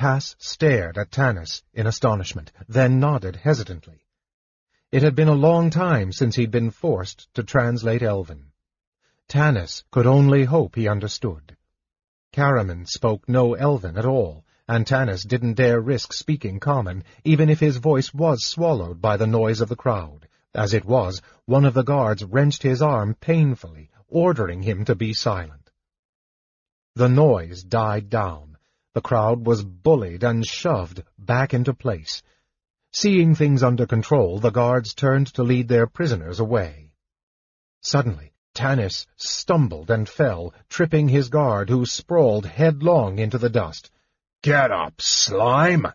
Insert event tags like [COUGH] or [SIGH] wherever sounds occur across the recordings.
Tass stared at Tanis in astonishment, then nodded hesitantly. It had been a long time since he'd been forced to translate Elven. Tanis could only hope he understood. Caramon spoke no Elven at all, and Tanis didn't dare risk speaking common, even if his voice was swallowed by the noise of the crowd. As it was, one of the guards wrenched his arm painfully, ordering him to be silent. The noise died down. The crowd was bullied and shoved back into place. Seeing things under control, the guards turned to lead their prisoners away. Suddenly, Tanis stumbled and fell, tripping his guard, who sprawled headlong into the dust. Get up, slime!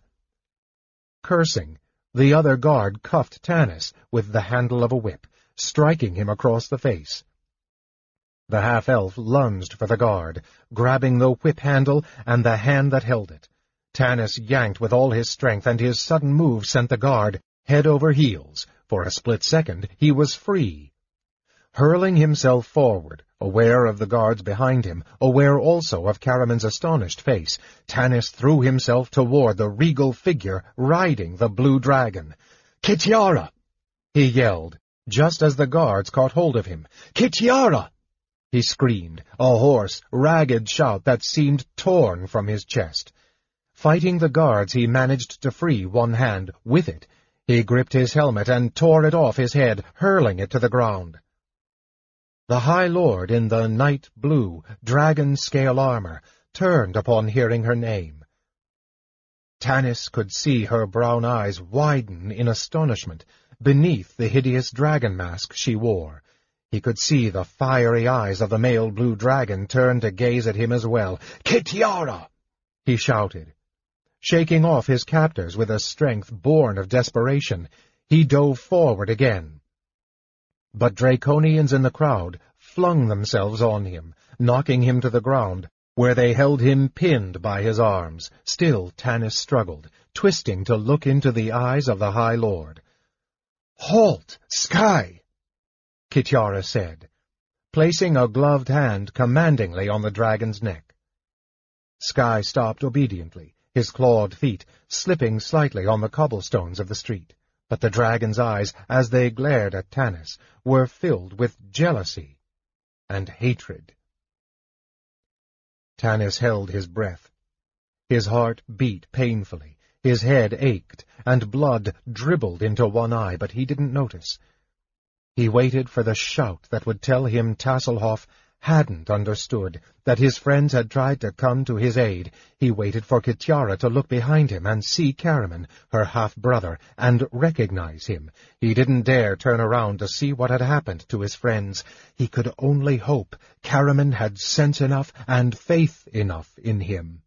Cursing, the other guard cuffed Tanis with the handle of a whip, striking him across the face. The half-elf lunged for the guard, grabbing the whip handle and the hand that held it. Tanis yanked with all his strength, and his sudden move sent the guard head over heels. For a split second, he was free. Hurling himself forward, Aware of the guards behind him, aware also of Caramon's astonished face, Tanis threw himself toward the regal figure riding the blue dragon. Kitiara! he yelled, just as the guards caught hold of him. Kitiara! He screamed, a hoarse, ragged shout that seemed torn from his chest. Fighting the guards, he managed to free one hand. With it, he gripped his helmet and tore it off his head, hurling it to the ground. The High Lord in the night blue, dragon-scale armor turned upon hearing her name. Tanis could see her brown eyes widen in astonishment beneath the hideous dragon mask she wore. He could see the fiery eyes of the male blue dragon turn to gaze at him as well. Kitiara! he shouted. Shaking off his captors with a strength born of desperation, he dove forward again. But Draconians in the crowd flung themselves on him, knocking him to the ground, where they held him pinned by his arms. Still Tanis struggled, twisting to look into the eyes of the High Lord. "'Halt, Skie!' Kitiara said, placing a gloved hand commandingly on the dragon's neck. Skie stopped obediently, his clawed feet slipping slightly on the cobblestones of the street but the dragon's eyes, as they glared at Tanis, were filled with jealousy and hatred. Tanis held his breath. His heart beat painfully, his head ached, and blood dribbled into one eye, but he didn't notice. He waited for the shout that would tell him Tasslehoff hadn't understood, that his friends had tried to come to his aid. He waited for Kitiara to look behind him and see Caramon, her half-brother, and recognize him. He didn't dare turn around to see what had happened to his friends. He could only hope Caramon had sense enough and faith enough in him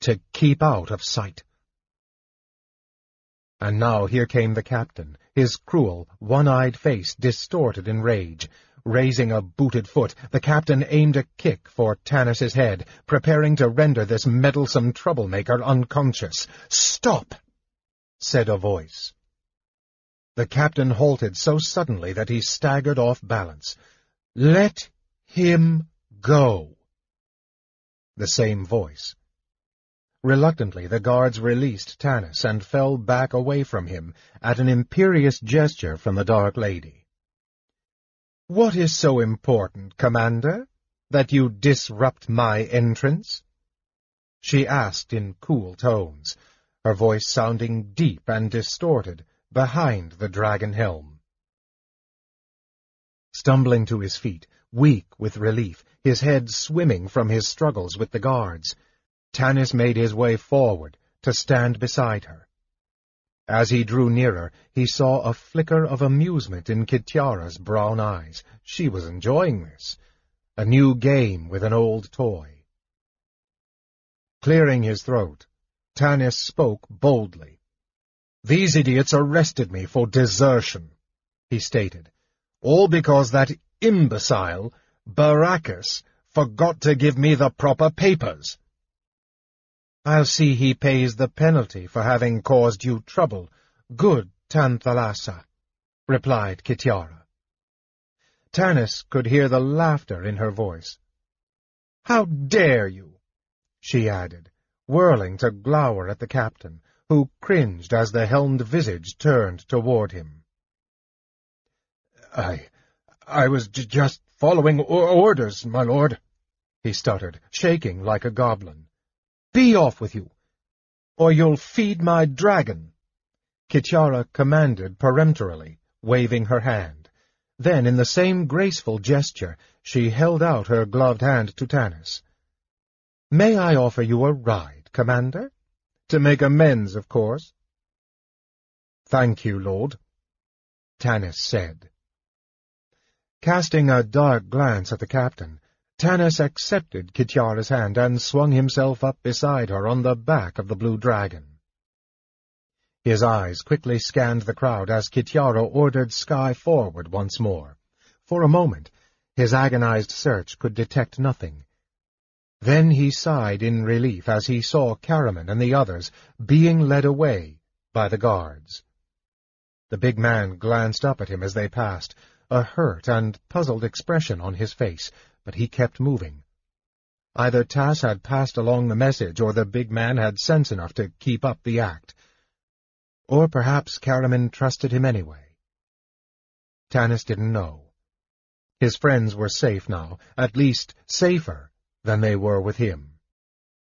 to keep out of sight. And now here came the captain, his cruel, one-eyed face distorted in rage. Raising a booted foot, the captain aimed a kick for Tanis's head, preparing to render this meddlesome troublemaker unconscious. Stop! said a voice. The captain halted so suddenly that he staggered off balance. Let him go. The same voice. Reluctantly, the guards released Tanis and fell back away from him at an imperious gesture from the Dark Lady. What is so important, Commander, that you disrupt my entrance? She asked in cool tones, her voice sounding deep and distorted behind the dragon helm. Stumbling to his feet, weak with relief, his head swimming from his struggles with the guards, Tanis made his way forward to stand beside her. As he drew nearer, he saw a flicker of amusement in Kitiara's brown eyes. She was enjoying this. A new game with an old toy. Clearing his throat, Tanis spoke boldly. These idiots arrested me for desertion, he stated, all because that imbecile, Bakaris, forgot to give me the proper papers. I'll see he pays the penalty for having caused you trouble, good Tanthalas, replied Kitiara. Tanis could hear the laughter in her voice. How dare you? she added, whirling to glower at the captain, who cringed as the helmed visage turned toward him. I... I was just following orders, my lord, he stuttered, shaking like a goblin. Be off with you, or you'll feed my dragon. Kitiara commanded peremptorily, waving her hand. Then, in the same graceful gesture, she held out her gloved hand to Tanis. May I offer you a ride, Commander? To make amends, of course. Thank you, Lord, Tanis said. Casting a dark glance at the captain, Tanis accepted Kitiara's hand and swung himself up beside her on the back of the blue dragon. His eyes quickly scanned the crowd as Kitiara ordered Skie forward once more. For a moment, his agonized search could detect nothing. Then he sighed in relief as he saw Caramon and the others being led away by the guards. The big man glanced up at him as they passed, a hurt and puzzled expression on his face, but he kept moving. Either Tass had passed along the message, or the big man had sense enough to keep up the act. Or perhaps Caramon trusted him anyway. Tanis didn't know. His friends were safe now, at least safer than they were with him.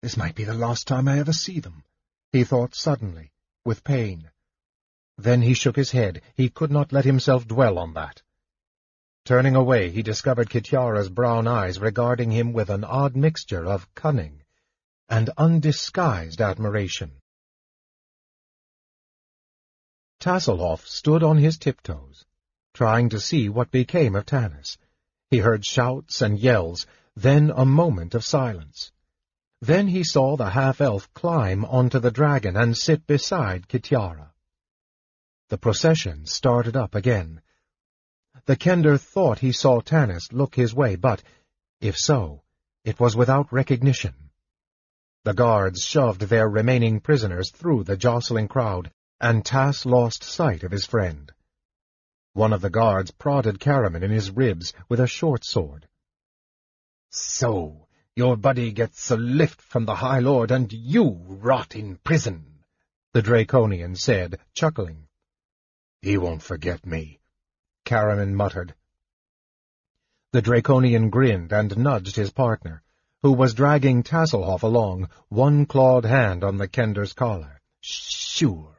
This might be the last time I ever see them, he thought suddenly, with pain. Then he shook his head. He could not let himself dwell on that. Turning away, he discovered Kitiara's brown eyes regarding him with an odd mixture of cunning and undisguised admiration. Tasslehoff stood on his tiptoes, trying to see what became of Tanis. He heard shouts and yells, then a moment of silence. Then he saw the half-elf climb onto the dragon and sit beside Kitiara. The procession started up again, the Kender thought he saw Tanis look his way, but, if so, it was without recognition. The guards shoved their remaining prisoners through the jostling crowd, and Tass lost sight of his friend. One of the guards prodded Caramon in his ribs with a short sword. So, your buddy gets a lift from the High Lord, and you rot in prison, the Draconian said, chuckling. He won't forget me. Caramon muttered. The Draconian grinned and nudged his partner, who was dragging Tasslehoff along, one clawed hand on the Kender's collar. Sure,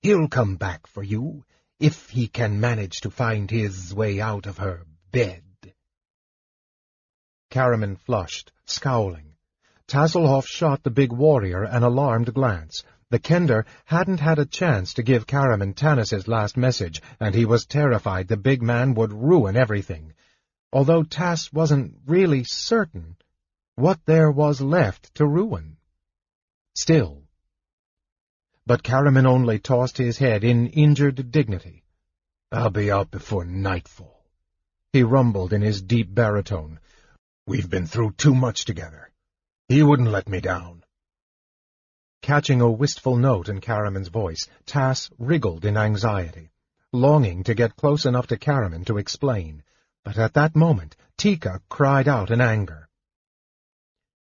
he'll come back for you, if he can manage to find his way out of her bed. Caramon flushed, scowling. Tasslehoff shot the big warrior an alarmed glance, the Kender hadn't had a chance to give Caramon Tanis's last message, and he was terrified the big man would ruin everything. Although Tass wasn't really certain what there was left to ruin. Still. But Caramon only tossed his head in injured dignity. I'll be out before nightfall. He rumbled in his deep baritone. We've been through too much together. He wouldn't let me down. Catching a wistful note in Caramon's voice, Tass wriggled in anxiety, longing to get close enough to Caramon to explain, but at that moment Tika cried out in anger.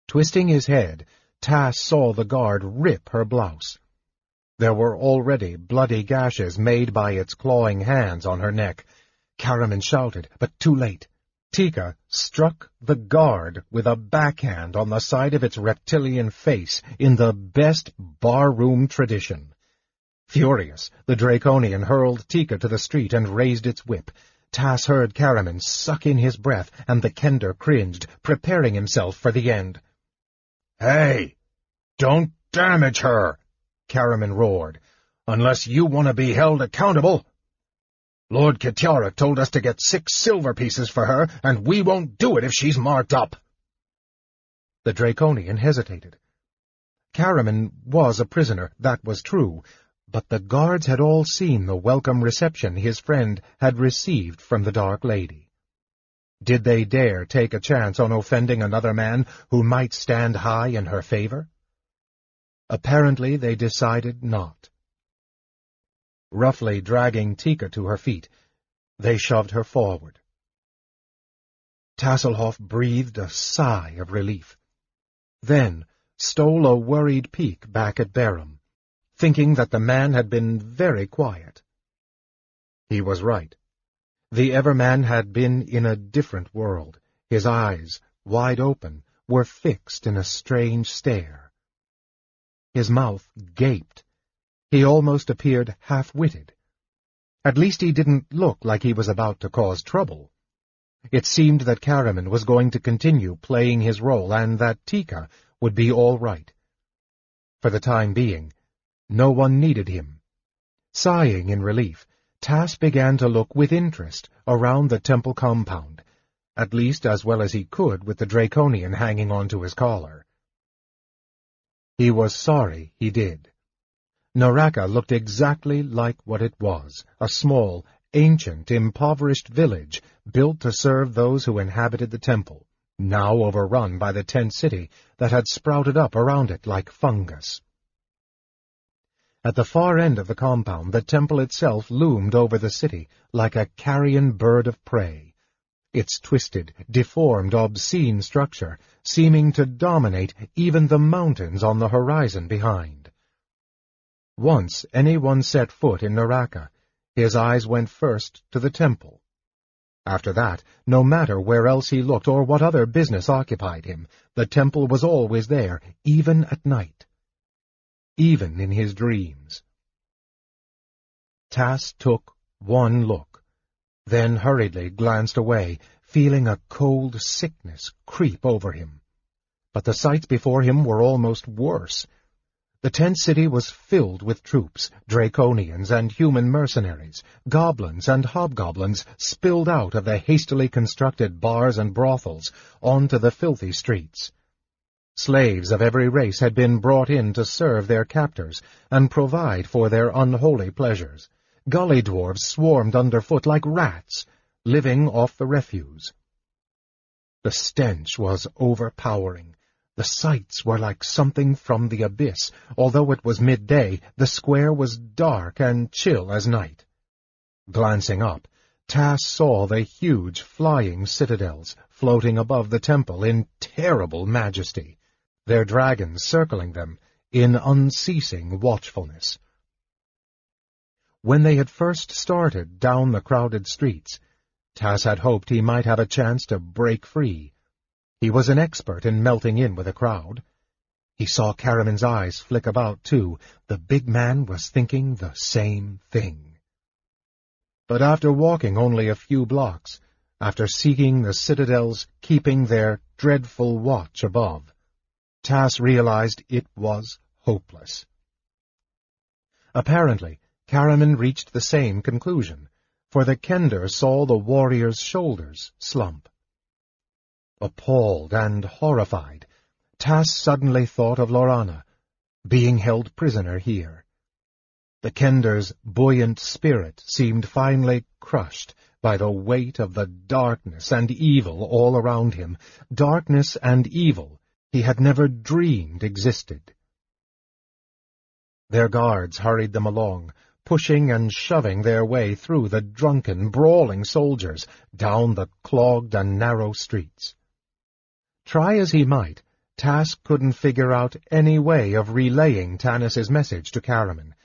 Twisting his head, Tass saw the guard rip her blouse. There were already bloody gashes made by its clawing hands on her neck. Caramon shouted, but too late. Tika struck the guard with a backhand on the side of its reptilian face in the best barroom tradition. Furious, the Draconian hurled Tika to the street and raised its whip. Tass heard Caramon suck in his breath, and the Kender cringed, preparing himself for the end. Hey! Don't damage her! Caramon roared. Unless you want to be held accountable, Lord Kitiara told us to get six silver pieces for her, and we won't do it if she's marked up. The Draconian hesitated. Caramon was a prisoner, that was true, but the guards had all seen the welcome reception his friend had received from the Dark Lady. Did they dare take a chance on offending another man who might stand high in her favor? Apparently they decided not roughly dragging Tika to her feet. They shoved her forward. Tasslehoff breathed a sigh of relief. Then, stole a worried peek back at Berem, thinking that the man had been very quiet. He was right. The Everman had been in a different world. His eyes, wide open, were fixed in a strange stare. His mouth gaped. He almost appeared half-witted. At least he didn't look like he was about to cause trouble. It seemed that Caramon was going to continue playing his role and that Tika would be all right. For the time being, no one needed him. Sighing in relief, Tas began to look with interest around the temple compound, at least as well as he could with the Draconian hanging onto his collar. He was sorry he did. Neraka looked exactly like what it was, a small, ancient, impoverished village built to serve those who inhabited the temple, now overrun by the tent city that had sprouted up around it like fungus. At the far end of the compound, the temple itself loomed over the city like a carrion bird of prey, its twisted, deformed, obscene structure seeming to dominate even the mountains on the horizon behind. Once anyone set foot in Neraka, his eyes went first to the temple. After that, no matter where else he looked or what other business occupied him, the temple was always there, even at night. Even in his dreams. Tas took one look, then hurriedly glanced away, feeling a cold sickness creep over him. But the sights before him were almost worse. The tent city was filled with troops, draconians and human mercenaries, goblins and hobgoblins spilled out of the hastily constructed bars and brothels onto the filthy streets. Slaves of every race had been brought in to serve their captors and provide for their unholy pleasures. Gully dwarves swarmed underfoot like rats, living off the refuse. The stench was overpowering. The sights were like something from the abyss. Although it was midday, the square was dark and chill as night. Glancing up, Tas saw the huge flying citadels floating above the temple in terrible majesty, their dragons circling them in unceasing watchfulness. When they had first started down the crowded streets, Tas had hoped he might have a chance to break free he was an expert in melting in with a crowd. He saw Caramon's eyes flick about, too. The big man was thinking the same thing. But after walking only a few blocks, after seeking the citadels keeping their dreadful watch above, Tas realized it was hopeless. Apparently, Caramon reached the same conclusion, for the Kender saw the warrior's shoulders slump. Appalled and horrified, Tas suddenly thought of Laurana, being held prisoner here. The Kender's buoyant spirit seemed finally crushed by the weight of the darkness and evil all around him, darkness and evil he had never dreamed existed. Their guards hurried them along, pushing and shoving their way through the drunken, brawling soldiers down the clogged and narrow streets. Try as he might, Tas couldn't figure out any way of relaying Tanis's message to Caramon.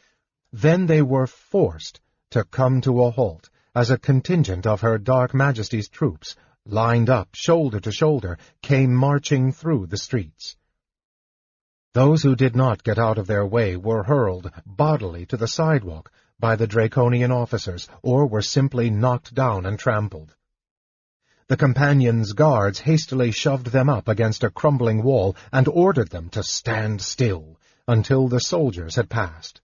Then they were forced to come to a halt as a contingent of her Dark Majesty's troops, lined up shoulder to shoulder, came marching through the streets. Those who did not get out of their way were hurled bodily to the sidewalk by the Draconian officers, or were simply knocked down and trampled. The companion's guards hastily shoved them up against a crumbling wall and ordered them to stand still until the soldiers had passed.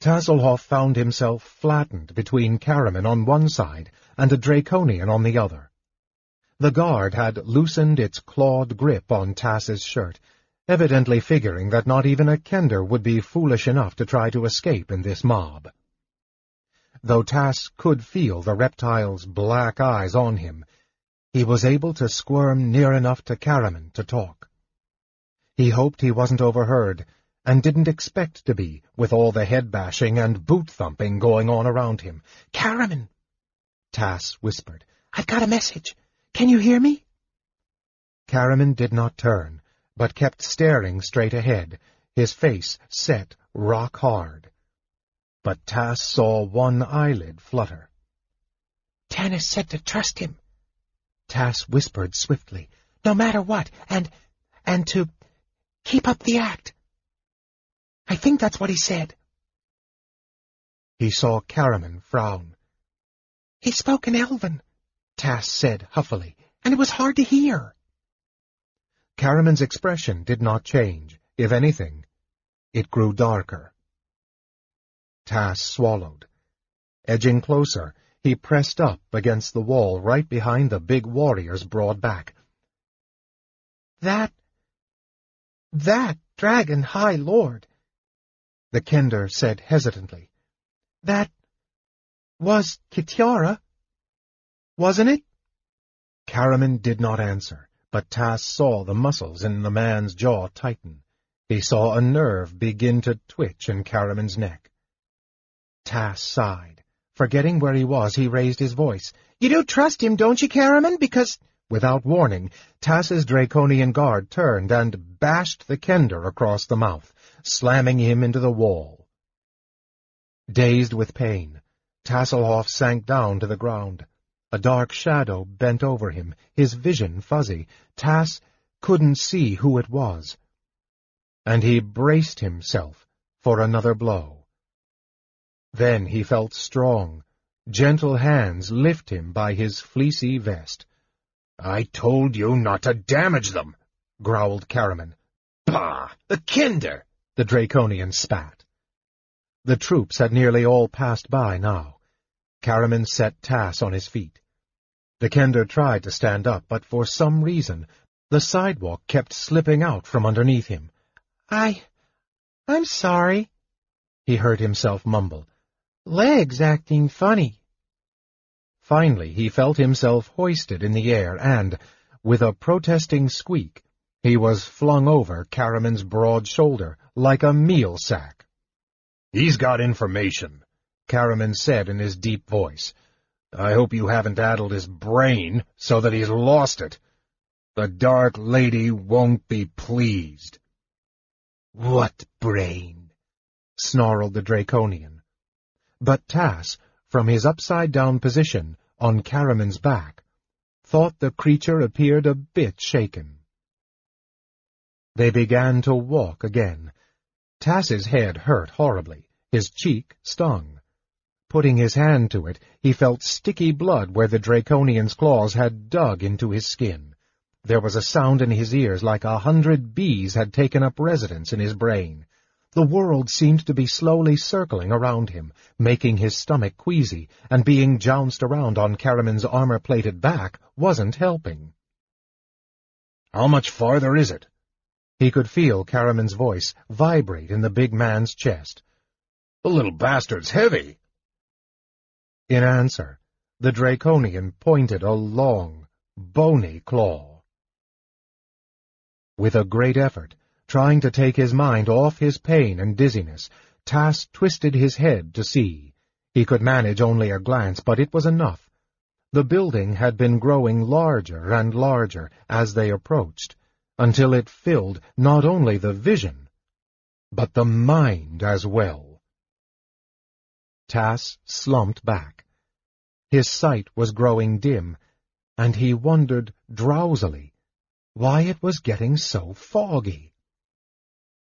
Tasslehoff found himself flattened between Caramon on one side and a Draconian on the other. The guard had loosened its clawed grip on Tass's shirt, evidently figuring that not even a Kender would be foolish enough to try to escape in this mob. Though Tas could feel the reptile's black eyes on him, he was able to squirm near enough to Caramon to talk. He hoped he wasn't overheard, and didn't expect to be, with all the head-bashing and boot-thumping going on around him. Caramon! Tas whispered. I've got a message. Can you hear me? Caramon did not turn, but kept staring straight ahead, his face set rock hard. But Tass saw one eyelid flutter. Tanis said to trust him. Tass whispered swiftly, No matter what, and, and to keep up the act. I think that's what he said. He saw Caramon frown. He spoke in Elven, Tass said huffily, and it was hard to hear. Caramon's expression did not change. If anything, it grew darker. Tass swallowed. Edging closer, he pressed up against the wall right behind the big warrior's broad back. That... that dragon high lord, the Kender said hesitantly. That was Kitiara, wasn't it? Caramon did not answer, but Tass saw the muscles in the man's jaw tighten. He saw a nerve begin to twitch in Caramon's neck. Tass sighed. Forgetting where he was, he raised his voice. You do trust him, don't you, Caramon? Because... Without warning, Tass's Draconian guard turned and bashed the Kender across the mouth, slamming him into the wall. Dazed with pain, Tasslehoff sank down to the ground. A dark shadow bent over him, his vision fuzzy. Tass couldn't see who it was. And he braced himself for another blow. Then he felt strong. Gentle hands lift him by his fleecy vest. I told you not to damage them, growled Caramon. Bah! The Kender! The Draconian spat. The troops had nearly all passed by now. Caramon set Tass on his feet. The Kender tried to stand up, but for some reason, the sidewalk kept slipping out from underneath him. I... I'm sorry, he heard himself mumble. Legs acting funny. Finally, he felt himself hoisted in the air and, with a protesting squeak, he was flung over Caramon's broad shoulder like a meal sack. He's got information, Caramon said in his deep voice. I hope you haven't addled his brain so that he's lost it. The Dark Lady won't be pleased. What brain? snarled the Draconian. But Tass, from his upside-down position, on Caramon's back, thought the creature appeared a bit shaken. They began to walk again. Tass's head hurt horribly. His cheek stung. Putting his hand to it, he felt sticky blood where the Draconian's claws had dug into his skin. There was a sound in his ears like a hundred bees had taken up residence in his brain. The world seemed to be slowly circling around him, making his stomach queasy, and being jounced around on Caramon's armor-plated back wasn't helping. How much farther is it? He could feel Caramon's voice vibrate in the big man's chest. The little bastard's heavy. In answer, the Draconian pointed a long, bony claw. With a great effort, Trying to take his mind off his pain and dizziness, Tass twisted his head to see. He could manage only a glance, but it was enough. The building had been growing larger and larger as they approached, until it filled not only the vision, but the mind as well. Tass slumped back. His sight was growing dim, and he wondered drowsily why it was getting so foggy.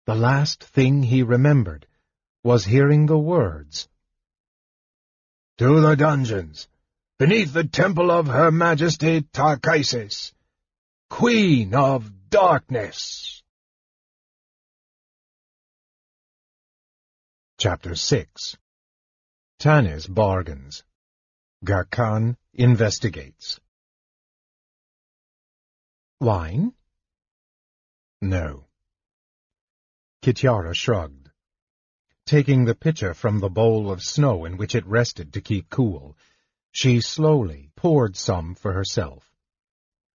The last thing he remembered was hearing the words, To the dungeons, beneath the temple of Her Majesty Takhisis, Queen of Darkness. Chapter 6 Tanis bargains. Gakhan investigates. Wine? No. Kitiara shrugged. Taking the pitcher from the bowl of snow in which it rested to keep cool, she slowly poured some for herself,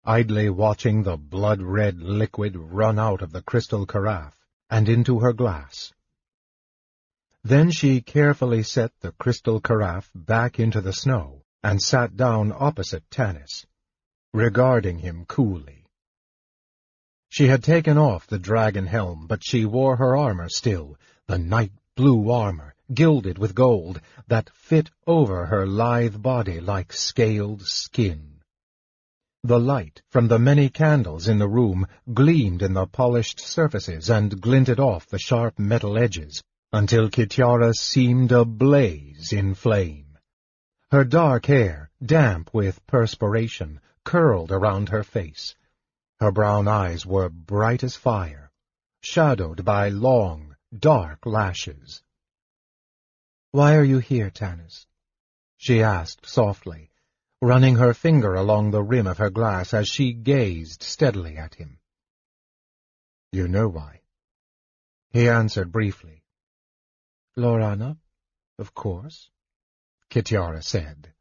idly watching the blood-red liquid run out of the crystal carafe and into her glass. Then she carefully set the crystal carafe back into the snow and sat down opposite Tanis, regarding him coolly. She had taken off the dragon helm, but she wore her armor still, the night blue armor, gilded with gold, that fit over her lithe body like scaled skin. The light from the many candles in the room gleamed in the polished surfaces and glinted off the sharp metal edges, until Kitiara seemed ablaze in flame. Her dark hair, damp with perspiration, curled around her face. Her brown eyes were bright as fire, shadowed by long, dark lashes. "'Why are you here, Tanis?' she asked softly, running her finger along the rim of her glass as she gazed steadily at him. "'You know why.' He answered briefly. "'Laurana, of course,' Kitiara said.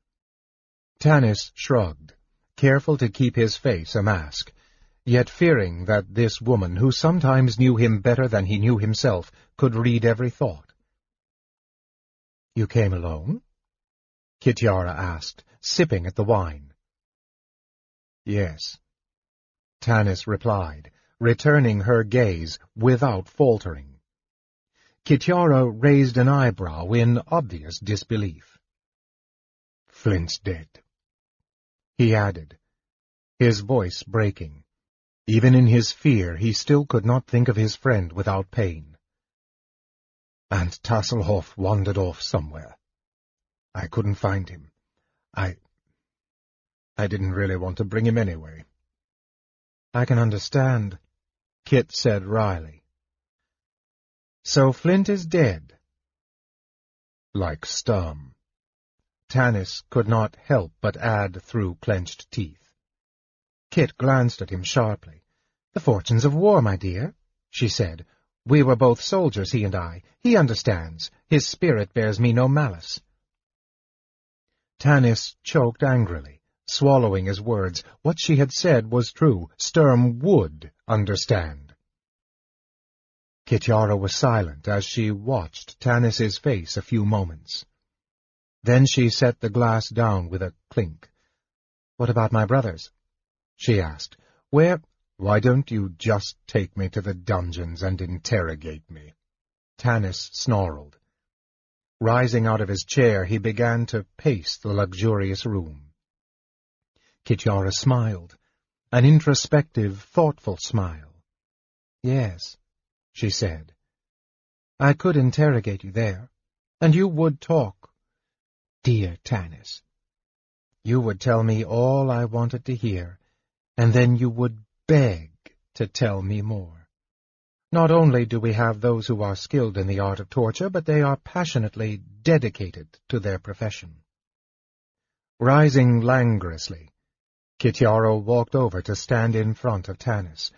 Tanis shrugged, careful to keep his face a mask, yet fearing that this woman, who sometimes knew him better than he knew himself, could read every thought. You came alone? Kitiara asked, sipping at the wine. Yes, Tanis replied, returning her gaze without faltering. Kitiara raised an eyebrow in obvious disbelief. Flint's dead. He added, his voice breaking. Even in his fear, he still could not think of his friend without pain and Tasslehoff wandered off somewhere. I couldn't find him. I... I didn't really want to bring him anyway. I can understand, Kit said wryly. So Flint is dead. Like Sturm. Tanis could not help but add through clenched teeth. Kit glanced at him sharply. The fortunes of war, my dear, she said, we were both soldiers, he and I. He understands. His spirit bears me no malice. Tanis choked angrily, swallowing his words. What she had said was true. Sturm would understand. Kitiara was silent as she watched Tanis's face a few moments. Then she set the glass down with a clink. What about my brothers? She asked. Where? Why don't you just take me to the dungeons and interrogate me? Tanis snarled. Rising out of his chair, he began to pace the luxurious room. Kitiara smiled, an introspective, thoughtful smile. Yes, she said. I could interrogate you there, and you would talk. Dear Tanis, you would tell me all I wanted to hear, and then you would beg to tell me more. Not only do we have those who are skilled in the art of torture, but they are passionately dedicated to their profession. Rising languorously, Kitiara walked over to stand in front of Tanis,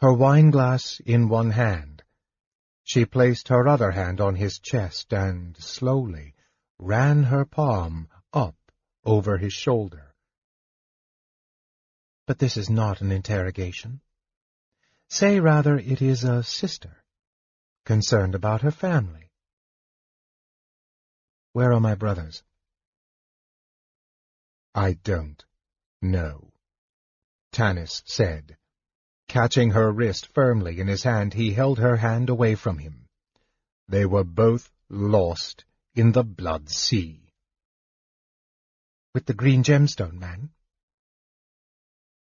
her wine-glass in one hand. She placed her other hand on his chest and, slowly, ran her palm up over his shoulder. But this is not an interrogation. Say rather it is a sister, concerned about her family. Where are my brothers? I don't know, Tanis said. Catching her wrist firmly in his hand, he held her hand away from him. They were both lost in the blood sea. With the green gemstone man?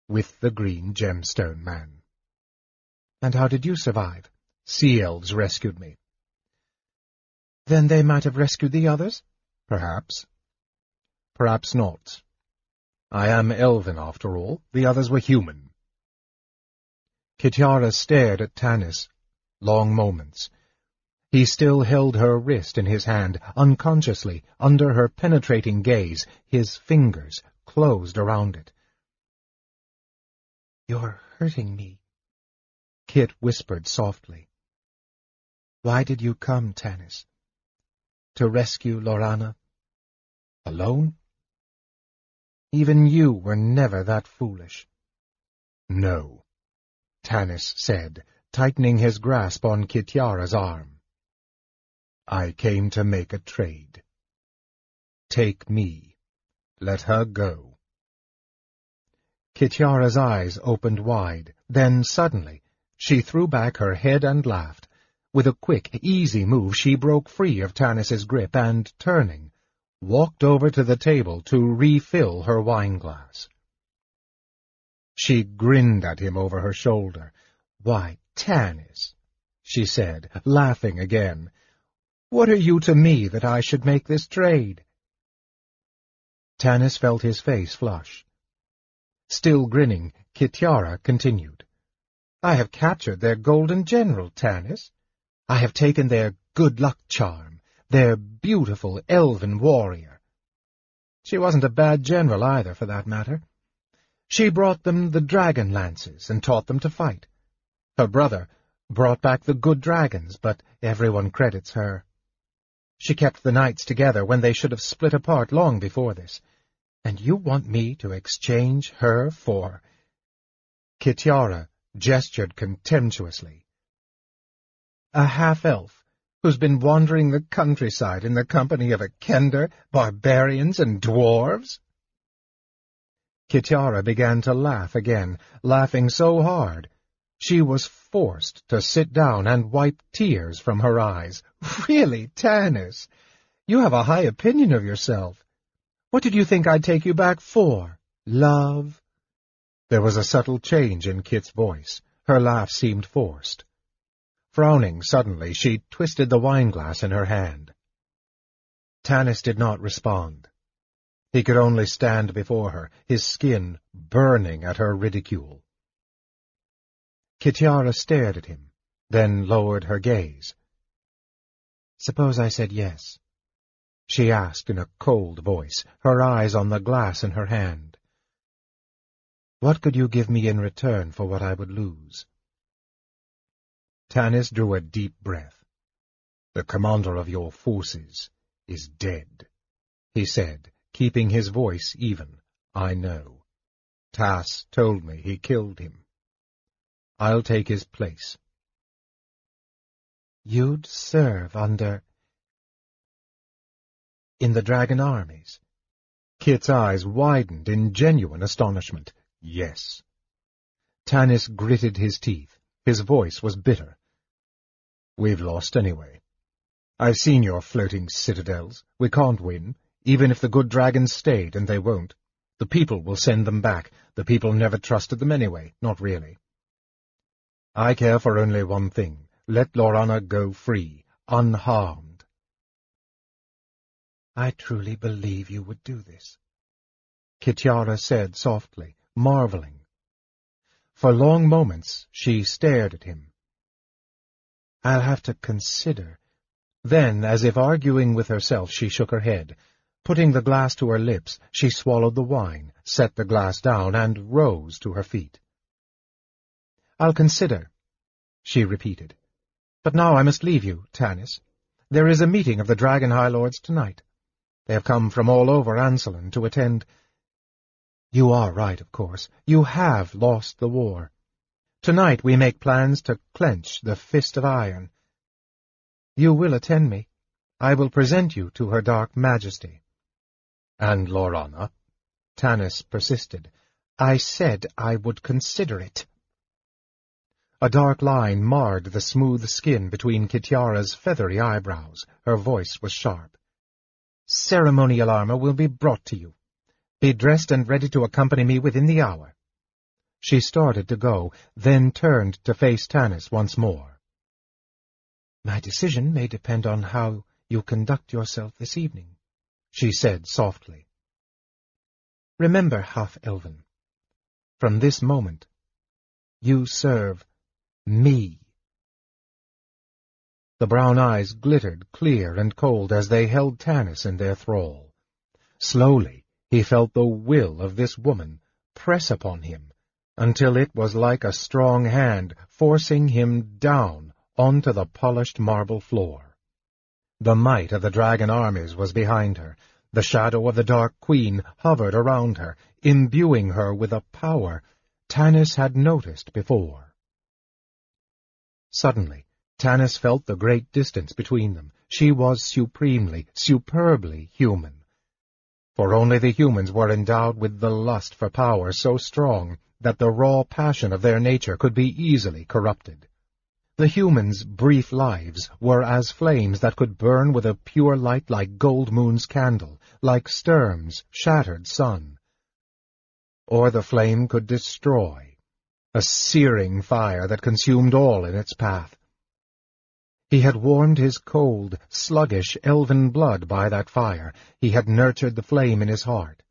With the green gemstone man. And how did you survive? Sea elves rescued me. Then they might have rescued the others? Perhaps. Perhaps not. I am elven, after all. The others were human. Kitiara stared at Tanis, long moments. He still held her wrist in his hand, unconsciously, under her penetrating gaze, his fingers closed around it. You're hurting me, Kit whispered softly. Why did you come, Tanis? To rescue Laurana? Alone? Even you were never that foolish. No, Tanis said, tightening his grasp on Kitiara's arm. I came to make a trade. Take me. Let her go. Kitiara's eyes opened wide. Then, suddenly, She threw back her head and laughed. With a quick, easy move, she broke free of Tanis's grip and, turning, walked over to the table to refill her wineglass. She grinned at him over her shoulder. Why, Tanis, she said, laughing again, what are you to me that I should make this trade? Tanis felt his face flush. Still grinning, Kitiara continued. I have captured their golden general, Tanis. I have taken their good luck charm, their beautiful elven warrior. She wasn't a bad general either, for that matter. She brought them the dragon lances and taught them to fight. Her brother brought back the good dragons, but everyone credits her. She kept the knights together when they should have split apart long before this. And you want me to exchange her for... Kitiara gestured contemptuously. A half-elf who's been wandering the countryside in the company of a kender, barbarians, and dwarves? Kitiara began to laugh again, laughing so hard she was forced to sit down and wipe tears from her eyes. [LAUGHS] Really, Tanis, you have a high opinion of yourself. What did you think I'd take you back for? Love? There was a subtle change in Kit's voice. Her laugh seemed forced. Frowning suddenly, she twisted the wineglass in her hand. Tanis did not respond. He could only stand before her, his skin burning at her ridicule. Kitiara stared at him, then lowered her gaze. Suppose I said yes? She asked in a cold voice, her eyes on the glass in her hand. What could you give me in return for what I would lose? Tanis drew a deep breath. The commander of your forces is dead, he said, keeping his voice even. I know. Tas told me he killed him. I'll take his place. You'd serve under... In the dragon armies? Kit's eyes widened in genuine astonishment. Yes. Tanis gritted his teeth. His voice was bitter. We've lost anyway. I've seen your floating citadels. We can't win, even if the good dragons stayed, and they won't. The people will send them back. The people never trusted them anyway, not really. I care for only one thing. Let Laurana go free, unharmed. I truly believe you would do this, Kitiara said softly, marveling. For long moments she stared at him. I'll have to consider. Then, as if arguing with herself, she shook her head. Putting the glass to her lips, she swallowed the wine, set the glass down, and rose to her feet. I'll consider, she repeated. But now I must leave you, Tanis. There is a meeting of the Dragon High Lords tonight. They have come from all over Ansalon to attend. You are right, of course. You have lost the war. Tonight we make plans to clench the fist of iron. You will attend me. I will present you to her dark majesty. And Laurana? Tanis persisted. I said I would consider it. A dark line marred the smooth skin between Kitiara's feathery eyebrows. Her voice was sharp. Ceremonial armor will be brought to you. Be dressed and ready to accompany me within the hour. She started to go, then turned to face Tanis once more. My decision may depend on how you conduct yourself this evening, she said softly. Remember, half-elven, from this moment, you serve me. The brown eyes glittered clear and cold as they held Tanis in their thrall. Slowly he felt the will of this woman press upon him until it was like a strong hand forcing him down onto the polished marble floor. The might of the dragon armies was behind her. The shadow of the Dark Queen hovered around her, imbuing her with a power Tanis had noticed before. Suddenly, Tanis felt the great distance between them. She was supremely, superbly human. For only the humans were endowed with the lust for power so strong that the raw passion of their nature could be easily corrupted. The humans' brief lives were as flames that could burn with a pure light like Goldmoon's candle, like Sturm's shattered sun. Or the flame could destroy, a searing fire that consumed all in its path. He had warmed his cold, sluggish, elven blood by that fire. He had nurtured the flame in his heart.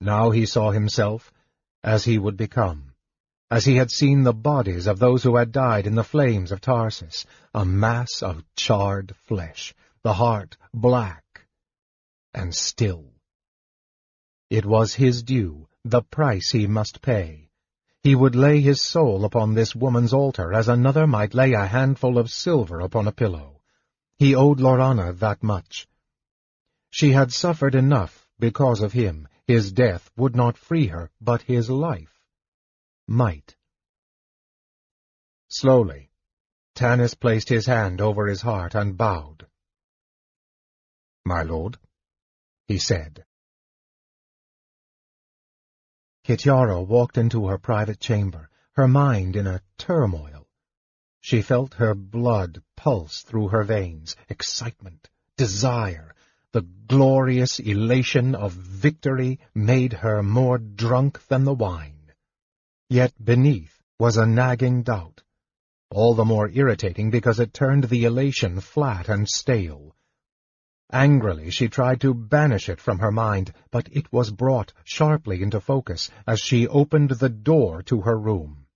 Now he saw himself as he would become as he had seen the bodies of those who had died in the flames of Tarsis, a mass of charred flesh, the heart black and still. It was his due, the price he must pay. He would lay his soul upon this woman's altar as another might lay a handful of silver upon a pillow. He owed Laurana that much. She had suffered enough because of him. His death would not free her, but his life might. Slowly, Tanis placed his hand over his heart and bowed. My lord, he said. Kitiara walked into her private chamber, her mind in a turmoil. She felt her blood pulse through her veins, excitement, desire, the glorious elation of victory made her more drunk than the wine. Yet beneath was a nagging doubt, all the more irritating because it turned the elation flat and stale. Angrily she tried to banish it from her mind, but it was brought sharply into focus as she opened the door to her room.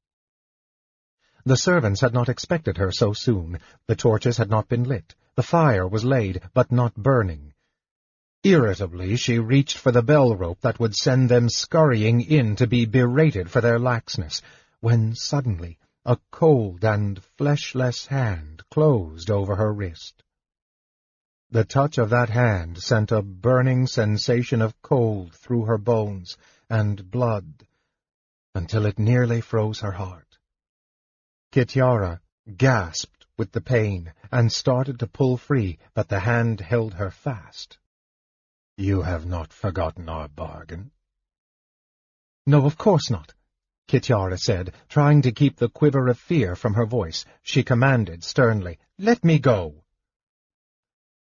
The servants had not expected her so soon. The torches had not been lit. The fire was laid, but not burning. Irritably she reached for the bell rope that would send them scurrying in to be berated for their laxness, when suddenly a cold and fleshless hand closed over her wrist. The touch of that hand sent a burning sensation of cold through her bones and blood until it nearly froze her heart. Kitiara gasped with the pain and started to pull free, but the hand held her fast. You have not forgotten our bargain? No, of course not, Kitiara said, trying to keep the quiver of fear from her voice. She commanded sternly, Let me go.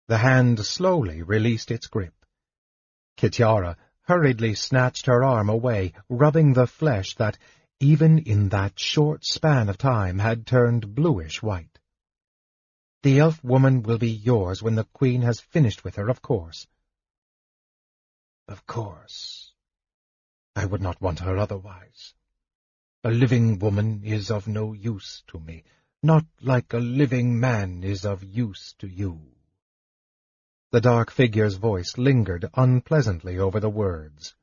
The hand slowly released its grip. Kitiara hurriedly snatched her arm away, rubbing the flesh that, even in that short span of time, had turned bluish white. The elf woman will be yours when the queen has finished with her, of course. Of course. I would not want her otherwise. A living woman is of no use to me, not like a living man is of use to you. The dark figure's voice lingered unpleasantly over the words.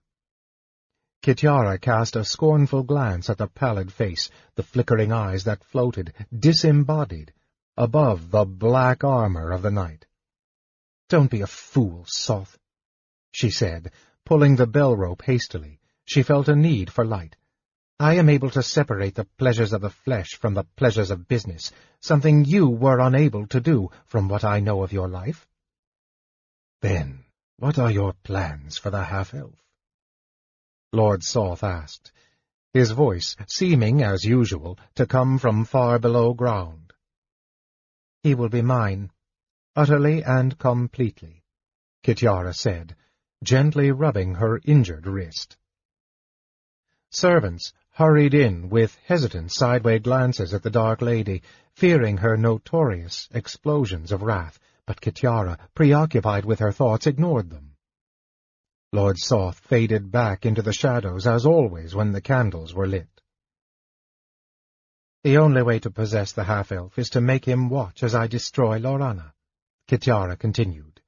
Kitiara cast a scornful glance at the pallid face, the flickering eyes that floated, disembodied, above the black armor of the night. Don't be a fool, Soth she said, pulling the bell rope hastily. She felt a need for light. I am able to separate the pleasures of the flesh from the pleasures of business, something you were unable to do from what I know of your life. Then, what are your plans for the half-elf? Lord Soth asked, his voice seeming, as usual, to come from far below ground. He will be mine, utterly and completely, Kitiara said, gently rubbing her injured wrist. Servants hurried in with hesitant sideway glances at the dark lady, fearing her notorious explosions of wrath, but Kitiara, preoccupied with her thoughts, ignored them. Lord Soth faded back into the shadows, as always when the candles were lit. The only way to possess the half-elf is to make him watch as I destroy Laurana, Kitiara continued.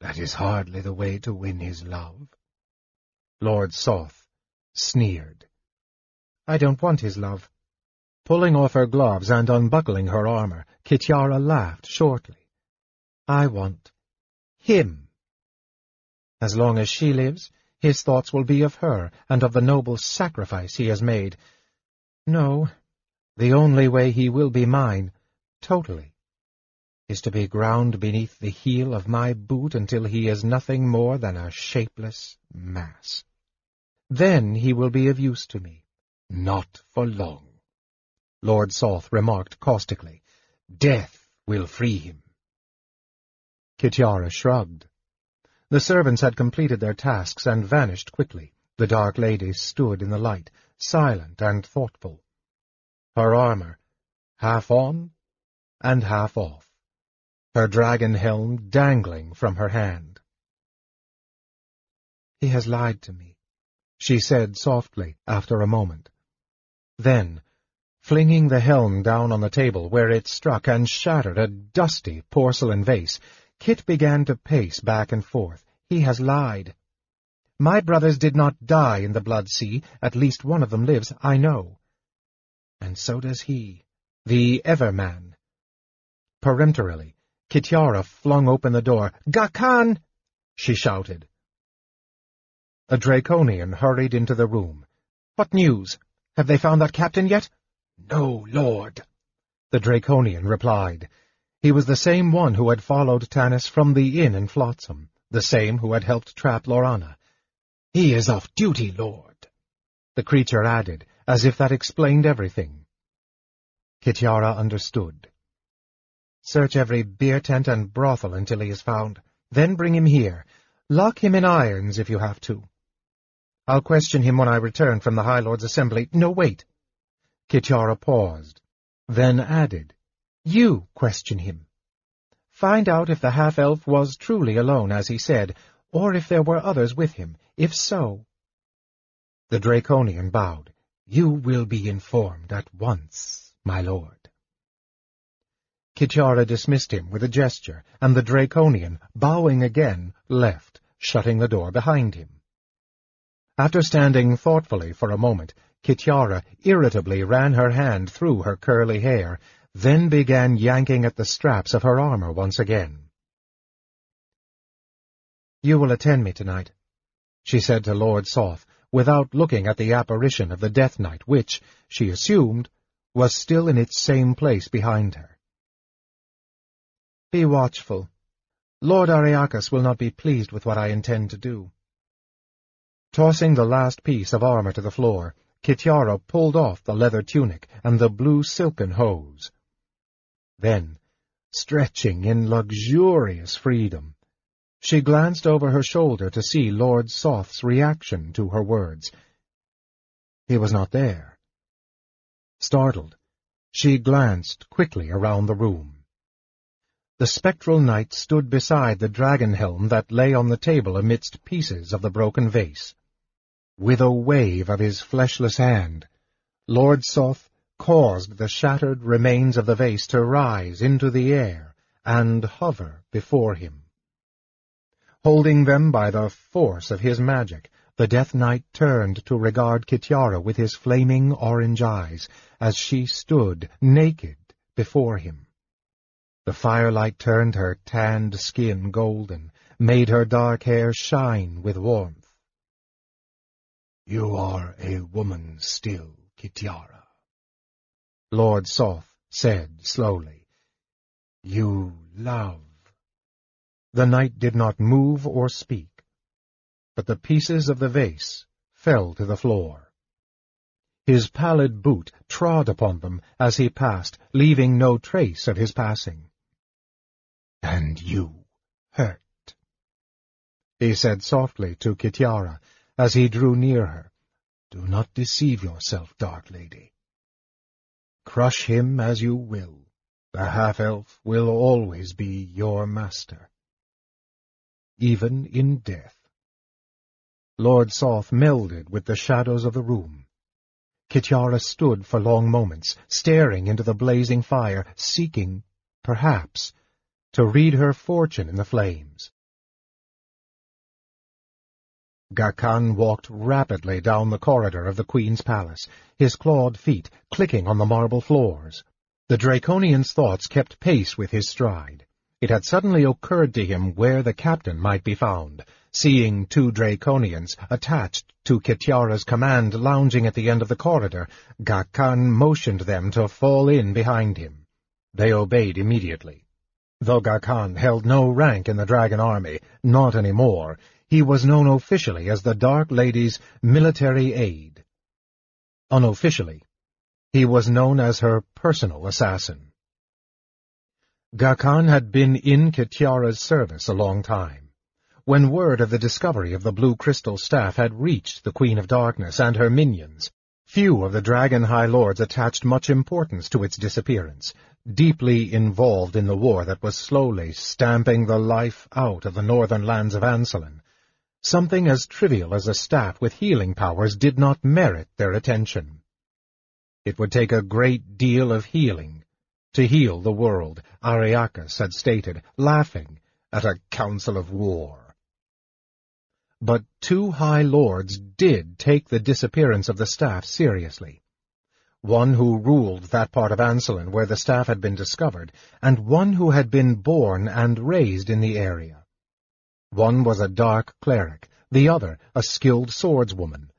That is hardly the way to win his love. Lord Soth sneered. I don't want his love. Pulling off her gloves and unbuckling her armor, Kitiara laughed shortly. I want him. As long as she lives, his thoughts will be of her and of the noble sacrifice he has made. No, the only way he will be mine, totally, is to be ground beneath the heel of my boot until he is nothing more than a shapeless mass. Then he will be of use to me. Not for long, Lord Soth remarked caustically. Death will free him. Kitiara shrugged. The servants had completed their tasks and vanished quickly. The Dark Lady stood in the light, silent and thoughtful. Her armor, half on and half off, her dragon helm dangling from her hand. He has lied to me, she said softly after a moment. Then, flinging the helm down on the table where it struck and shattered a dusty porcelain vase, Kit began to pace back and forth. He has lied. My brothers did not die in the Blood Sea. At least one of them lives, I know. And so does he, the Everman. Peremptorily, Kitiara flung open the door. Gakhan! she shouted. A Draconian hurried into the room. What news? Have they found that captain yet? No, lord, the Draconian replied. He was the same one who had followed Tanis from the inn in Flotsam, the same who had helped trap Laurana. He is off duty, lord, the creature added, as if that explained everything. Kitiara understood. Search every beer tent and brothel until he is found. Then bring him here. Lock him in irons if you have to. I'll question him when I return from the High Lord's assembly. No, wait. Kitiara paused, then added. You question him. Find out if the half-elf was truly alone, as he said, or if there were others with him. If so... The Draconian bowed. You will be informed at once, my lord. Kitiara dismissed him with a gesture, and the Draconian, bowing again, left, shutting the door behind him. After standing thoughtfully for a moment, Kitiara irritably ran her hand through her curly hair then began yanking at the straps of her armor once again. You will attend me tonight, she said to Lord Soth, without looking at the apparition of the Death Knight, which, she assumed, was still in its same place behind her. Be watchful. Lord Ariakas will not be pleased with what I intend to do. Tossing the last piece of armor to the floor, Kitiara pulled off the leather tunic and the blue silken hose. Then, stretching in luxurious freedom, she glanced over her shoulder to see Lord Soth's reaction to her words. He was not there. Startled, she glanced quickly around the room. The spectral knight stood beside the dragon helm that lay on the table amidst pieces of the broken vase. With a wave of his fleshless hand, Lord Soth caused the shattered remains of the vase to rise into the air and hover before him. Holding them by the force of his magic, the Death Knight turned to regard Kitiara with his flaming orange eyes as she stood naked before him. The firelight turned her tanned skin golden, made her dark hair shine with warmth. You are a woman still, Kitiara. Lord Soth said slowly. You love. The knight did not move or speak, but the pieces of the vase fell to the floor. His pallid boot trod upon them as he passed, leaving no trace of his passing. And you hurt, he said softly to Kitiara as he drew near her. Do not deceive yourself, Dark Lady. Crush him as you will, the half-elf will always be your master. Even in death. Lord Soth melded with the shadows of the room. Kitiara stood for long moments, staring into the blazing fire, seeking, perhaps, to read her fortune in the flames. Gakhan walked rapidly down the corridor of the Queen's palace, his clawed feet clicking on the marble floors. The Draconian's thoughts kept pace with his stride. It had suddenly occurred to him where the captain might be found. Seeing two Draconians attached to Kitiara's command lounging at the end of the corridor, Gakhan motioned them to fall in behind him. They obeyed immediately. Though Gakhan held no rank in the dragon army, not any more, he was known officially as the Dark Lady's military aide. Unofficially, he was known as her personal assassin. Gakhan had been in Kitiara's service a long time. When word of the discovery of the blue crystal staff had reached the Queen of Darkness and her minions, few of the Dragon High Lords attached much importance to its disappearance, deeply involved in the war that was slowly stamping the life out of the northern lands of Ansalon. Something as trivial as a staff with healing powers did not merit their attention. It would take a great deal of healing to heal the world, Ariakas had stated, laughing at a council of war. But two high lords did take the disappearance of the staff seriously. One who ruled that part of Ansalon where the staff had been discovered, and one who had been born and raised in the area. One was a dark cleric, the other a skilled swordswoman.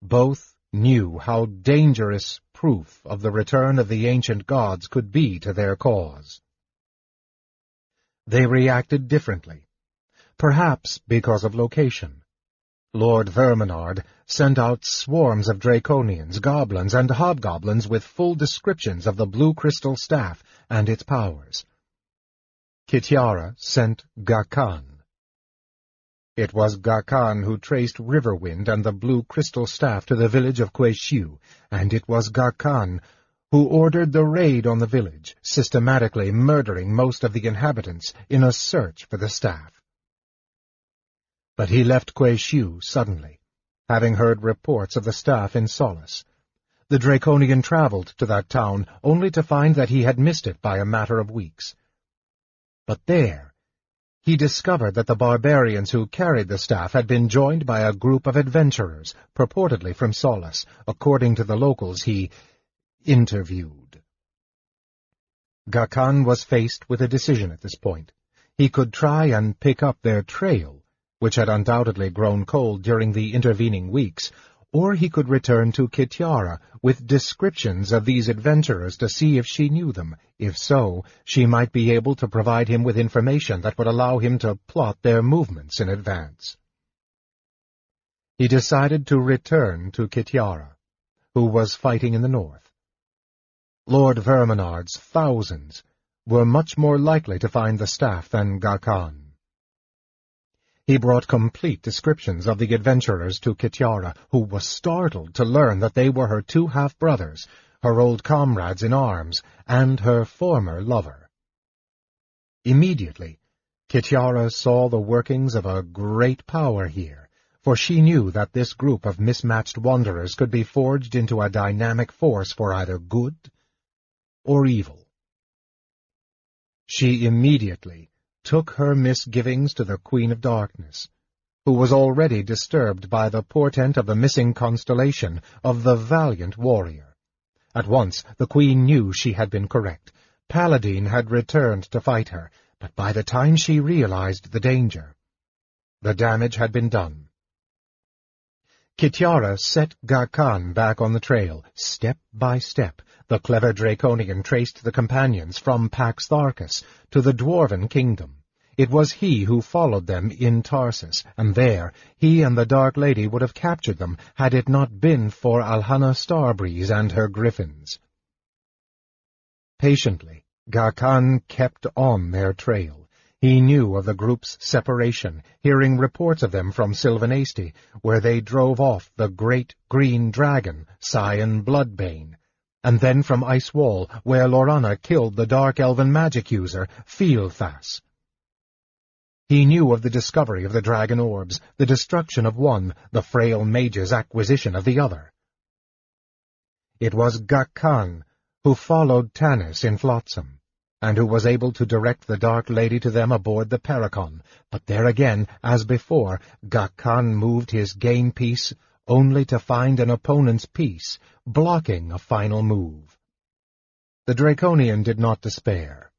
Both knew how dangerous proof of the return of the ancient gods could be to their cause. They reacted differently perhaps because of location. Lord Verminaard sent out swarms of draconians, goblins, and hobgoblins with full descriptions of the blue crystal staff and its powers. Kitiara sent Gakhan. It was Gakhan who traced Riverwind and the blue crystal staff to the village of Que-shu, and it was Gakhan who ordered the raid on the village, systematically murdering most of the inhabitants in a search for the staff. But he left Que-shu suddenly, having heard reports of the staff in Solace. The Draconian traveled to that town only to find that he had missed it by a matter of weeks. But there, he discovered that the barbarians who carried the staff had been joined by a group of adventurers, purportedly from Solace, according to the locals he interviewed. Gakhan was faced with a decision at this point. He could try and pick up their trail, which had undoubtedly grown cold during the intervening weeks, or he could return to Kitiara with descriptions of these adventurers to see if she knew them. If so, she might be able to provide him with information that would allow him to plot their movements in advance. He decided to return to Kitiara, who was fighting in the north. Lord Verminaard's thousands were much more likely to find the staff than Gakhan. He brought complete descriptions of the adventurers to Kitiara, who was startled to learn that they were her two half-brothers, her old comrades in arms, and her former lover. Immediately, Kitiara saw the workings of a great power here, for she knew that this group of mismatched wanderers could be forged into a dynamic force for either good or evil. She immediately took her misgivings to the Queen of Darkness, who was already disturbed by the portent of the missing constellation of the valiant warrior. At once the Queen knew she had been correct. Paladine had returned to fight her, but by the time she realized the danger, the damage had been done. Kitiara set Gakhan back on the trail, step by step, the clever Draconian traced the companions from Pax Tharkas to the Dwarven kingdom. It was he who followed them in Tarsis, and there he and the Dark Lady would have captured them had it not been for Alhana Starbreeze and her griffins. Patiently, Gakhan kept on their trail. He knew of the group's separation, hearing reports of them from Silvanesti, where they drove off the great green dragon, Cyan Bloodbane, and then from Ice Wall, where Laurana killed the dark elven magic user, Feal-Thas. He knew of the discovery of the dragon orbs, the destruction of one, the frail mage's acquisition of the other. It was Gakhan who followed Tanis in Flotsam, and who was able to direct the Dark Lady to them aboard the Perechon, but there again, as before, Gakhan moved his game piece only to find an opponent's piece, blocking a final move. The Draconian did not despair.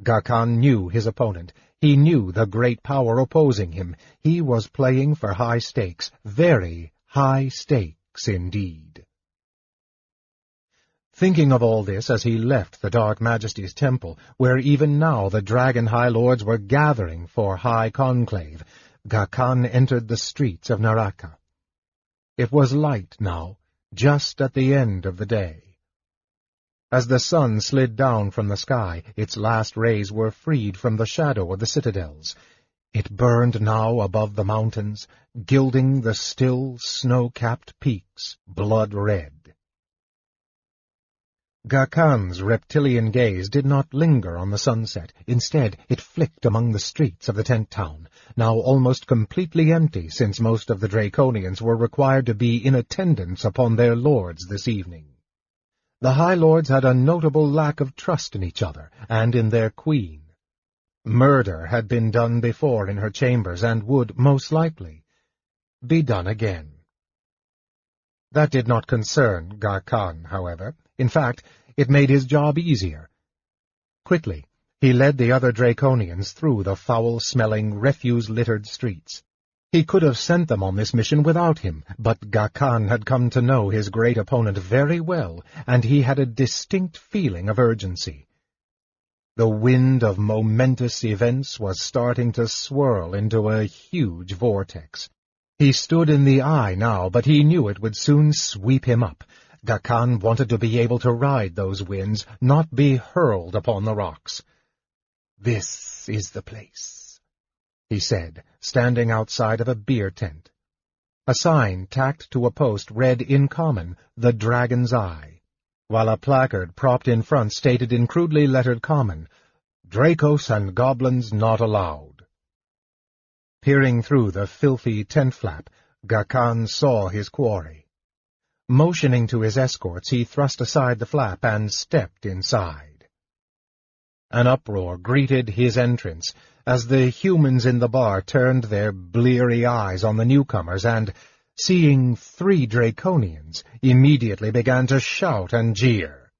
Gakhan knew his opponent. He knew the great power opposing him. He was playing for high stakes, very high stakes indeed. Thinking of all this as he left the Dark Majesty's temple, where even now the Dragon High Lords were gathering for high conclave, Gakhan entered the streets of Neraka. It was light now, just at the end of the day. As the sun slid down from the sky, its last rays were freed from the shadow of the citadels. It burned now above the mountains, gilding the still, snow-capped peaks blood red. Gakhan's reptilian gaze did not linger on the sunset. Instead, it flicked among the streets of the tent town, now almost completely empty since most of the Draconians were required to be in attendance upon their lords this evening. The High Lords had a notable lack of trust in each other and in their queen. Murder had been done before in her chambers and would, most likely, be done again. That did not concern Gakhan, however. In fact, it made his job easier. Quickly, he led the other Draconians through the foul-smelling, refuse-littered streets. He could have sent them on this mission without him, but Gakhan had come to know his great opponent very well, and he had a distinct feeling of urgency. The wind of momentous events was starting to swirl into a huge vortex. He stood in the eye now, but he knew it would soon sweep him up, Gakhan wanted to be able to ride those winds, not be hurled upon the rocks. This is the place, he said, standing outside of a beer tent. A sign tacked to a post read in common, The Dragon's Eye, while a placard propped in front stated in crudely lettered common, Dracos and Goblins Not Allowed. Peering through the filthy tent flap, Gakhan saw his quarry. Motioning to his escorts, he thrust aside the flap and stepped inside. An uproar greeted his entrance as the humans in the bar turned their bleary eyes on the newcomers and, seeing three Draconians, immediately began to shout and jeer.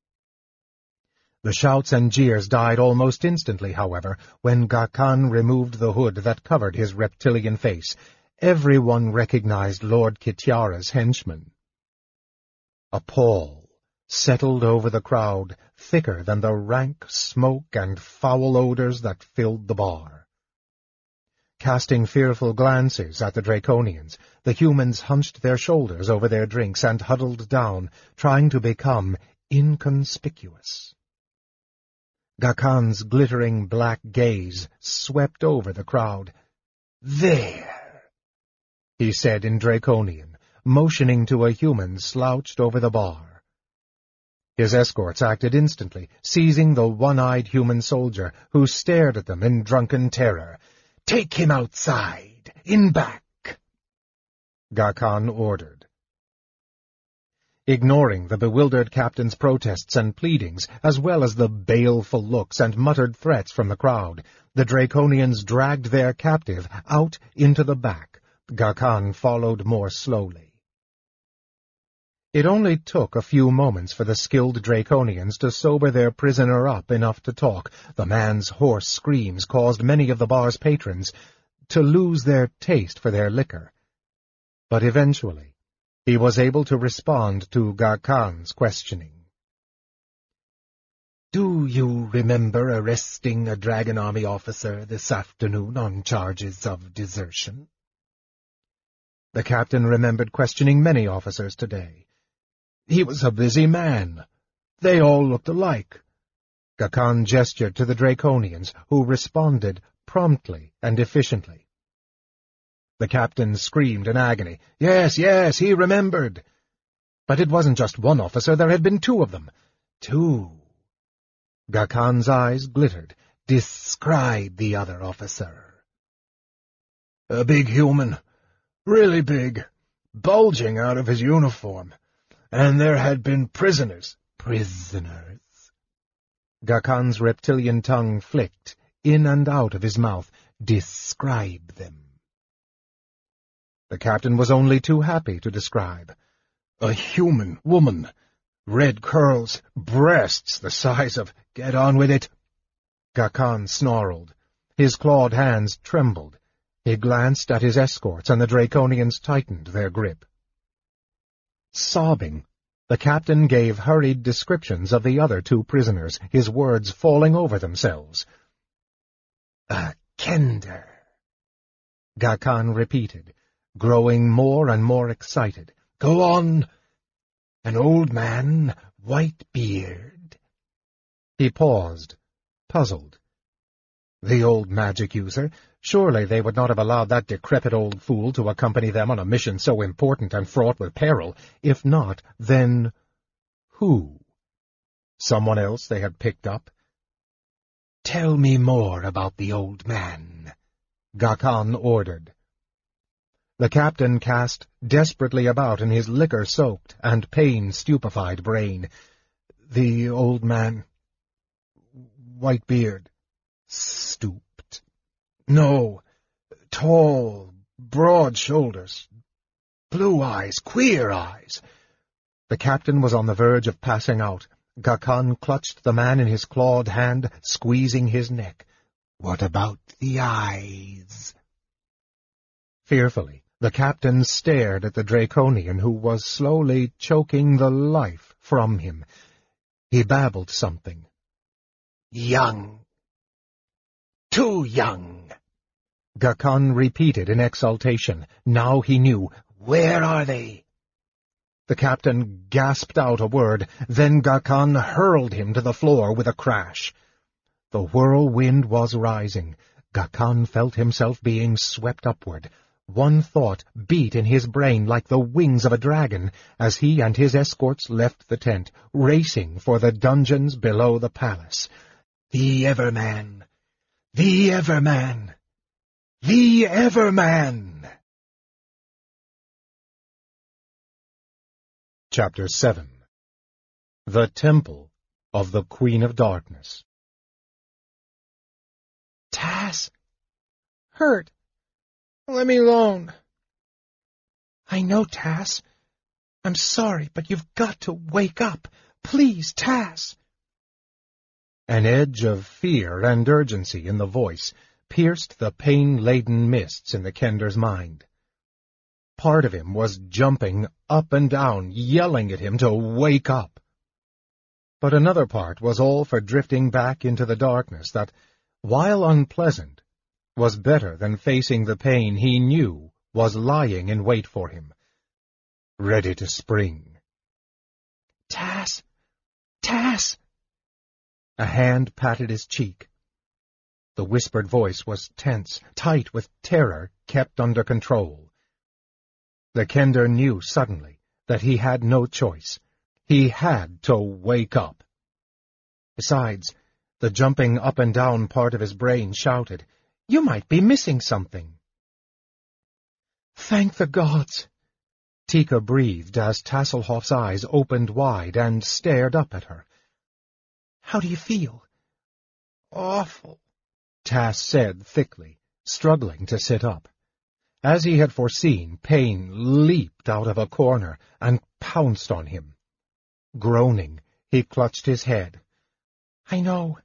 The shouts and jeers died almost instantly, however, when Gakhan removed the hood that covered his reptilian face. Everyone recognized Lord Kitiara's henchman. A pall settled over the crowd, thicker than the rank smoke and foul odors that filled the bar. Casting fearful glances at the Draconians, the humans hunched their shoulders over their drinks and huddled down, trying to become inconspicuous. Gakhan's glittering black gaze swept over the crowd. There, he said in Draconian motioning to a human slouched over the bar. His escorts acted instantly, seizing the one-eyed human soldier, who stared at them in drunken terror. Take him outside, in back, Gakhan ordered. Ignoring the bewildered captain's protests and pleadings, as well as the baleful looks and muttered threats from the crowd, the Draconians dragged their captive out into the back. Gakhan followed more slowly. It only took a few moments for the skilled Draconians to sober their prisoner up enough to talk. The man's hoarse screams caused many of the bar's patrons to lose their taste for their liquor. But eventually, he was able to respond to Gakhan's questioning. Do you remember arresting a Dragon Army officer this afternoon on charges of desertion? The captain remembered questioning many officers today. He was a busy man. They all looked alike. Gakhan gestured to the Draconians, who responded promptly and efficiently. The captain screamed in agony. Yes, yes, he remembered. But it wasn't just one officer, there had been two of them. Two. Gakhan's eyes glittered. Describe the other officer. A big human. Really big. Bulging out of his uniform and there had been prisoners. Prisoners. Gakhan's reptilian tongue flicked in and out of his mouth. Describe them. The captain was only too happy to describe. A human woman. Red curls, breasts the size of... Get on with it. Gakhan snarled. His clawed hands trembled. He glanced at his escorts, and the Draconians tightened their grip. Sobbing, the captain gave hurried descriptions of the other two prisoners, his words falling over themselves. A kender. Gakhan repeated, growing more and more excited. Go on. An old man, white beard. He paused, puzzled. The old magic user. Surely they would not have allowed that decrepit old fool to accompany them on a mission so important and fraught with peril. If not, then who? Someone else they had picked up? Tell me more about the old man, Gakhan ordered. The captain cast desperately about in his liquor-soaked and pain-stupefied brain. The old man... White beard. No. Tall, broad shoulders. Blue eyes, queer eyes. The captain was on the verge of passing out. Gakhan clutched the man in his clawed hand, squeezing his neck. What about the eyes? Fearfully, the captain stared at the Draconian who was slowly choking the life from him. He babbled something. Young. Too young. Gakhan repeated in exultation. Now he knew. Where are they? The captain gasped out a word, then Gakhan hurled him to the floor with a crash. The whirlwind was rising. Gakhan felt himself being swept upward. One thought beat in his brain like the wings of a dragon as he and his escorts left the tent, racing for the dungeons below the palace. The Everman! The Everman! The Everman! Chapter 7 The Temple of the Queen of Darkness Tass! Hurt! Let me alone. I know, Tass. I'm sorry, but you've got to wake up. Please, Tass. An edge of fear and urgency in the voice pierced the pain-laden mists in the Kender's mind. Part of him was jumping up and down, yelling at him to wake up. But another part was all for drifting back into the darkness that, while unpleasant, was better than facing the pain he knew was lying in wait for him, ready to spring. Tass! Tass! A hand patted his cheek. The whispered voice was tense, tight with terror, kept under control. The Kender knew suddenly that he had no choice. He had to wake up. Besides, the jumping up and down part of his brain shouted, You might be missing something. Thank the gods! Tika breathed as Tasslehoff's eyes opened wide and stared up at her. How do you feel? Awful, Tass said thickly, struggling to sit up. As he had foreseen, pain leaped out of a corner and pounced on him. Groaning, he clutched his head. I know.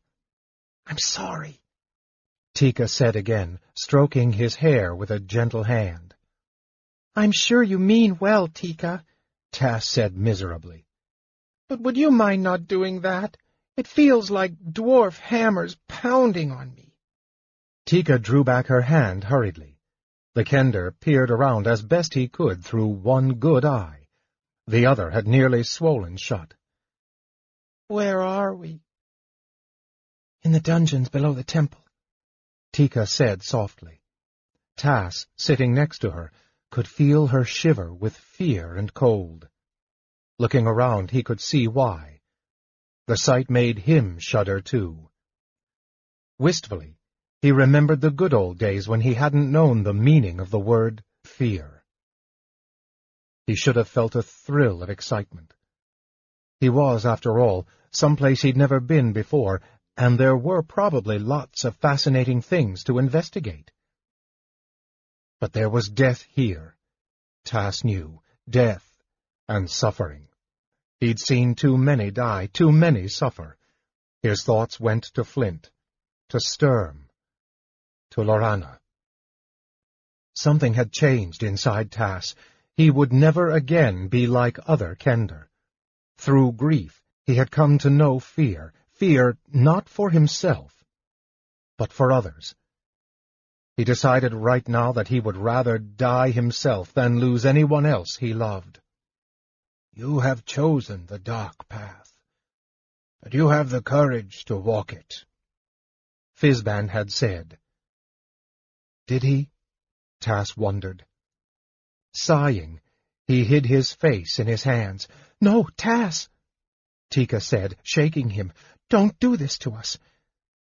I'm sorry, Tika said again, stroking his hair with a gentle hand. I'm sure you mean well, Tika, Tass said miserably. But would you mind not doing that? It feels like dwarf hammers pounding on me. Tika drew back her hand hurriedly. The Kender peered around as best he could through one good eye. The other had nearly swollen shut. Where are we? In the dungeons below the temple, Tika said softly. Tass, sitting next to her, could feel her shiver with fear and cold. Looking around, he could see why. The sight made him shudder too. Wistfully, he remembered the good old days when he hadn't known the meaning of the word fear. He should have felt a thrill of excitement. He was, after all, someplace he'd never been before, and there were probably lots of fascinating things to investigate. But there was death here. Tass knew. Death and suffering. He'd seen too many die, too many suffer. His thoughts went to Flint, to Sturm, to Laurana. Something had changed inside Tass. He would never again be like other Kender. Through grief, he had come to know fear, fear not for himself, but for others. He decided right now that he would rather die himself than lose anyone else he loved. You have chosen the dark path, but you have the courage to walk it. Fizban had said. Did he? Tass wondered. Sighing, he hid his face in his hands. No, Tass, Tika said, shaking him. Don't do this to us.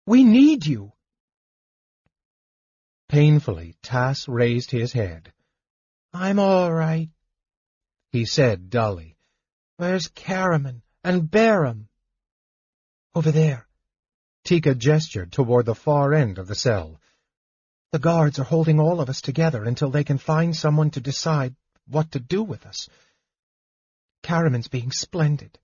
We need you. Painfully, Tass raised his head. I'm all right, he said dully. Where's Caramon and Berem? Over there. Tika gestured toward the far end of the cell. The guards are holding all of us together until they can find someone to decide what to do with us. Caramon's being splendid,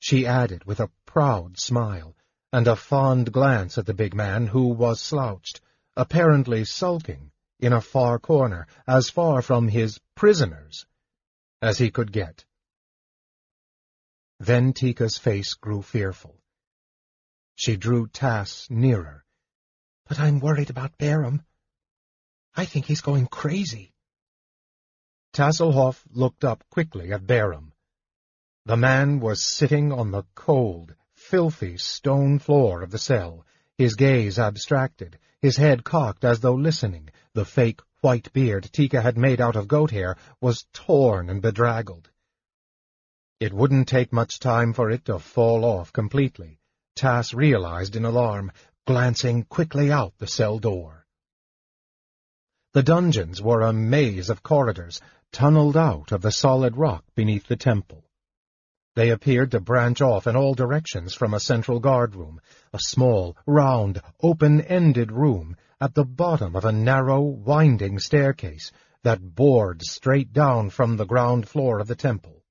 she added with a proud smile and a fond glance at the big man who was slouched, apparently sulking, in a far corner, as far from his prisoners as he could get. Then Tika's face grew fearful. She drew Tass nearer. But I'm worried about Berem. I think he's going crazy. Tasslehoff looked up quickly at Berem. The man was sitting on the cold, filthy stone floor of the cell, his gaze abstracted, his head cocked as though listening. The fake white beard Tika had made out of goat hair was torn and bedraggled. It wouldn't take much time for it to fall off completely, Tass realized in alarm, glancing quickly out the cell door. The dungeons were a maze of corridors, tunneled out of the solid rock beneath the temple. They appeared to branch off in all directions from a central guard room, a small, round, open-ended room at the bottom of a narrow, winding staircase that bored straight down from the ground floor of the temple.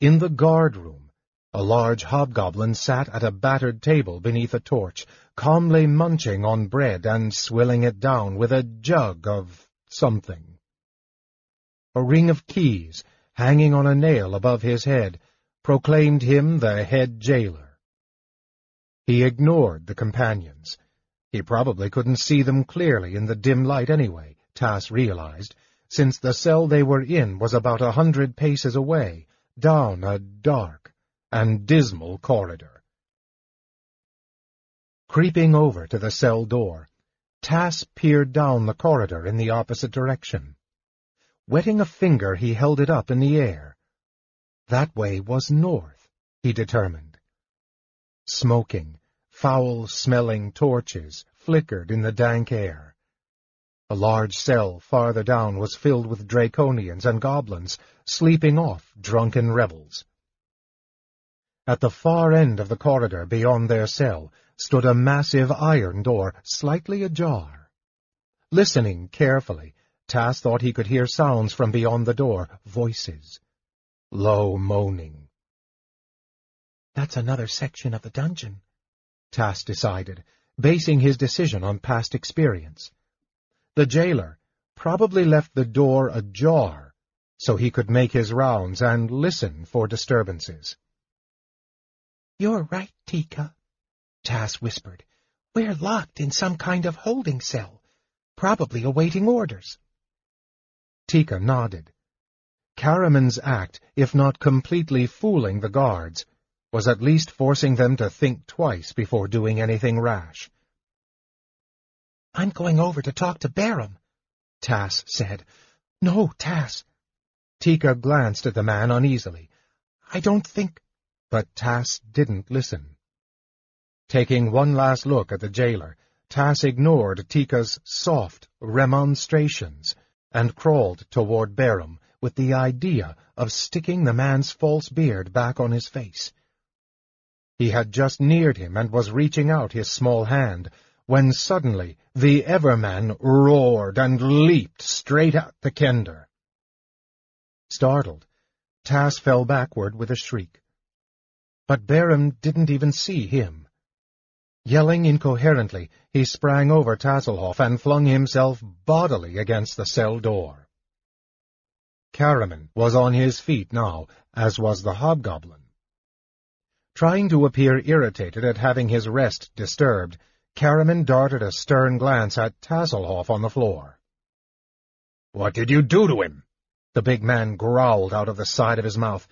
In the guard room, a large hobgoblin sat at a battered table beneath a torch, calmly munching on bread and swilling it down with a jug of something. A ring of keys hanging on a nail above his head, proclaimed him the head jailer. He ignored the companions. He probably couldn't see them clearly in the dim light anyway, Tass realized, since the cell they were in was about a hundred paces away, down a dark and dismal corridor. Creeping over to the cell door, Tass peered down the corridor in the opposite direction. Wetting a finger, he held it up in the air. That way was north, he determined. Smoking, foul-smelling torches flickered in the dank air. A large cell farther down was filled with draconians and goblins, sleeping off drunken rebels. At the far end of the corridor beyond their cell stood a massive iron door, slightly ajar. Listening carefully, Tass thought he could hear sounds from beyond the door, voices. Low moaning. That's another section of the dungeon, Tass decided, basing his decision on past experience. The jailer probably left the door ajar so he could make his rounds and listen for disturbances. You're right, Tika, Tass whispered. We're locked in some kind of holding cell, probably awaiting orders. Tika nodded. Caramon's act, if not completely fooling the guards, was at least forcing them to think twice before doing anything rash. I'm going over to talk to Berem, Tass said. No, Tass. Tika glanced at the man uneasily. I don't think... But Tass didn't listen. Taking one last look at the jailer, Tass ignored Tika's soft remonstrations and crawled toward Berem with the idea of sticking the man's false beard back on his face. He had just neared him and was reaching out his small hand when suddenly the Everman roared and leaped straight at the kender. Startled, Tass fell backward with a shriek. But Berem didn't even see him. Yelling incoherently, he sprang over Tasslehoff and flung himself bodily against the cell door. Caramon was on his feet now, as was the hobgoblin. Trying to appear irritated at having his rest disturbed, Caramon darted a stern glance at Tasslehoff on the floor. What did you do to him? The big man growled out of the side of his mouth.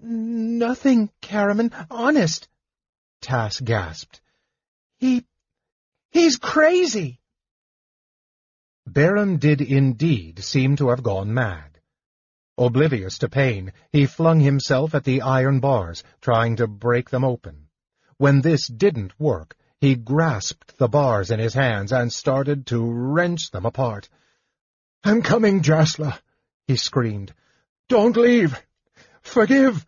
Nothing, Caramon, honest. Tass gasped. He... he's crazy. Berem did indeed seem to have gone mad. Oblivious to pain, he flung himself at the iron bars, trying to break them open. When this didn't work, he grasped the bars in his hands and started to wrench them apart. I'm coming, Jasla, he screamed. Don't leave! Forgive!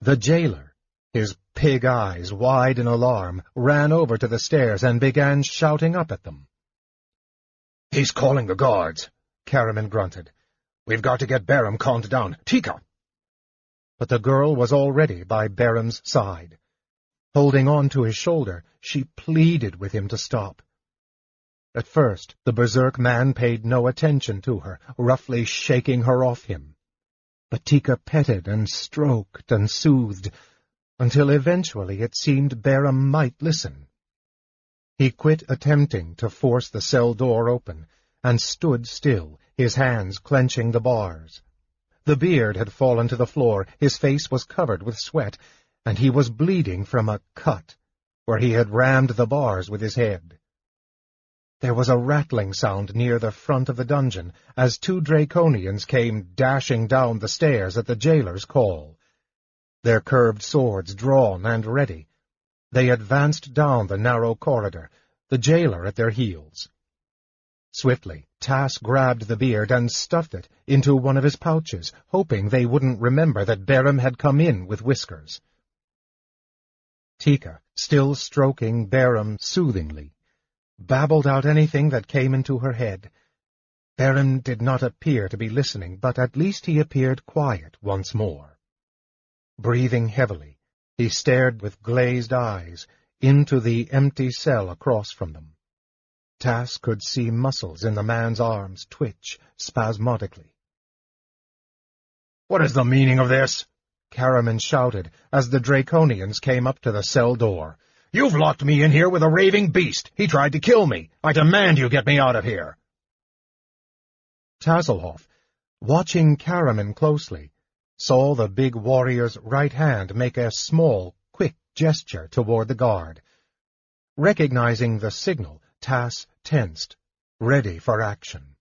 The jailer, his pig eyes wide in alarm, ran over to the stairs and began shouting up at them. He's calling the guards, Caramon grunted. We've got to get Berem calmed down. Tika! But the girl was already by Berem's side. Holding on to his shoulder, she pleaded with him to stop. At first, the berserk man paid no attention to her, roughly shaking her off him. But Tika petted and stroked and soothed, until eventually it seemed Berem might listen. He quit attempting to force the cell door open, and stood still, his hands clenching the bars. The beard had fallen to the floor, his face was covered with sweat, and he was bleeding from a cut, where he had rammed the bars with his head. There was a rattling sound near the front of the dungeon, as two Draconians came dashing down the stairs at the jailer's call. Their curved swords drawn and ready, they advanced down the narrow corridor, the jailer at their heels. Swiftly, Tass grabbed the beard and stuffed it into one of his pouches, hoping they wouldn't remember that Berem had come in with whiskers. Tika, still stroking Berem soothingly, babbled out anything that came into her head. Berem did not appear to be listening, but at least he appeared quiet once more. Breathing heavily, he stared with glazed eyes into the empty cell across from them. Tass could see muscles in the man's arms twitch spasmodically. What is the meaning of this? Caramon shouted as the Draconians came up to the cell door. You've locked me in here with a raving beast. He tried to kill me. I demand you get me out of here. Tasslehoff, watching Caramon closely, saw the big warrior's right hand make a small, quick gesture toward the guard. Recognizing the signal, Tass tensed, ready for action.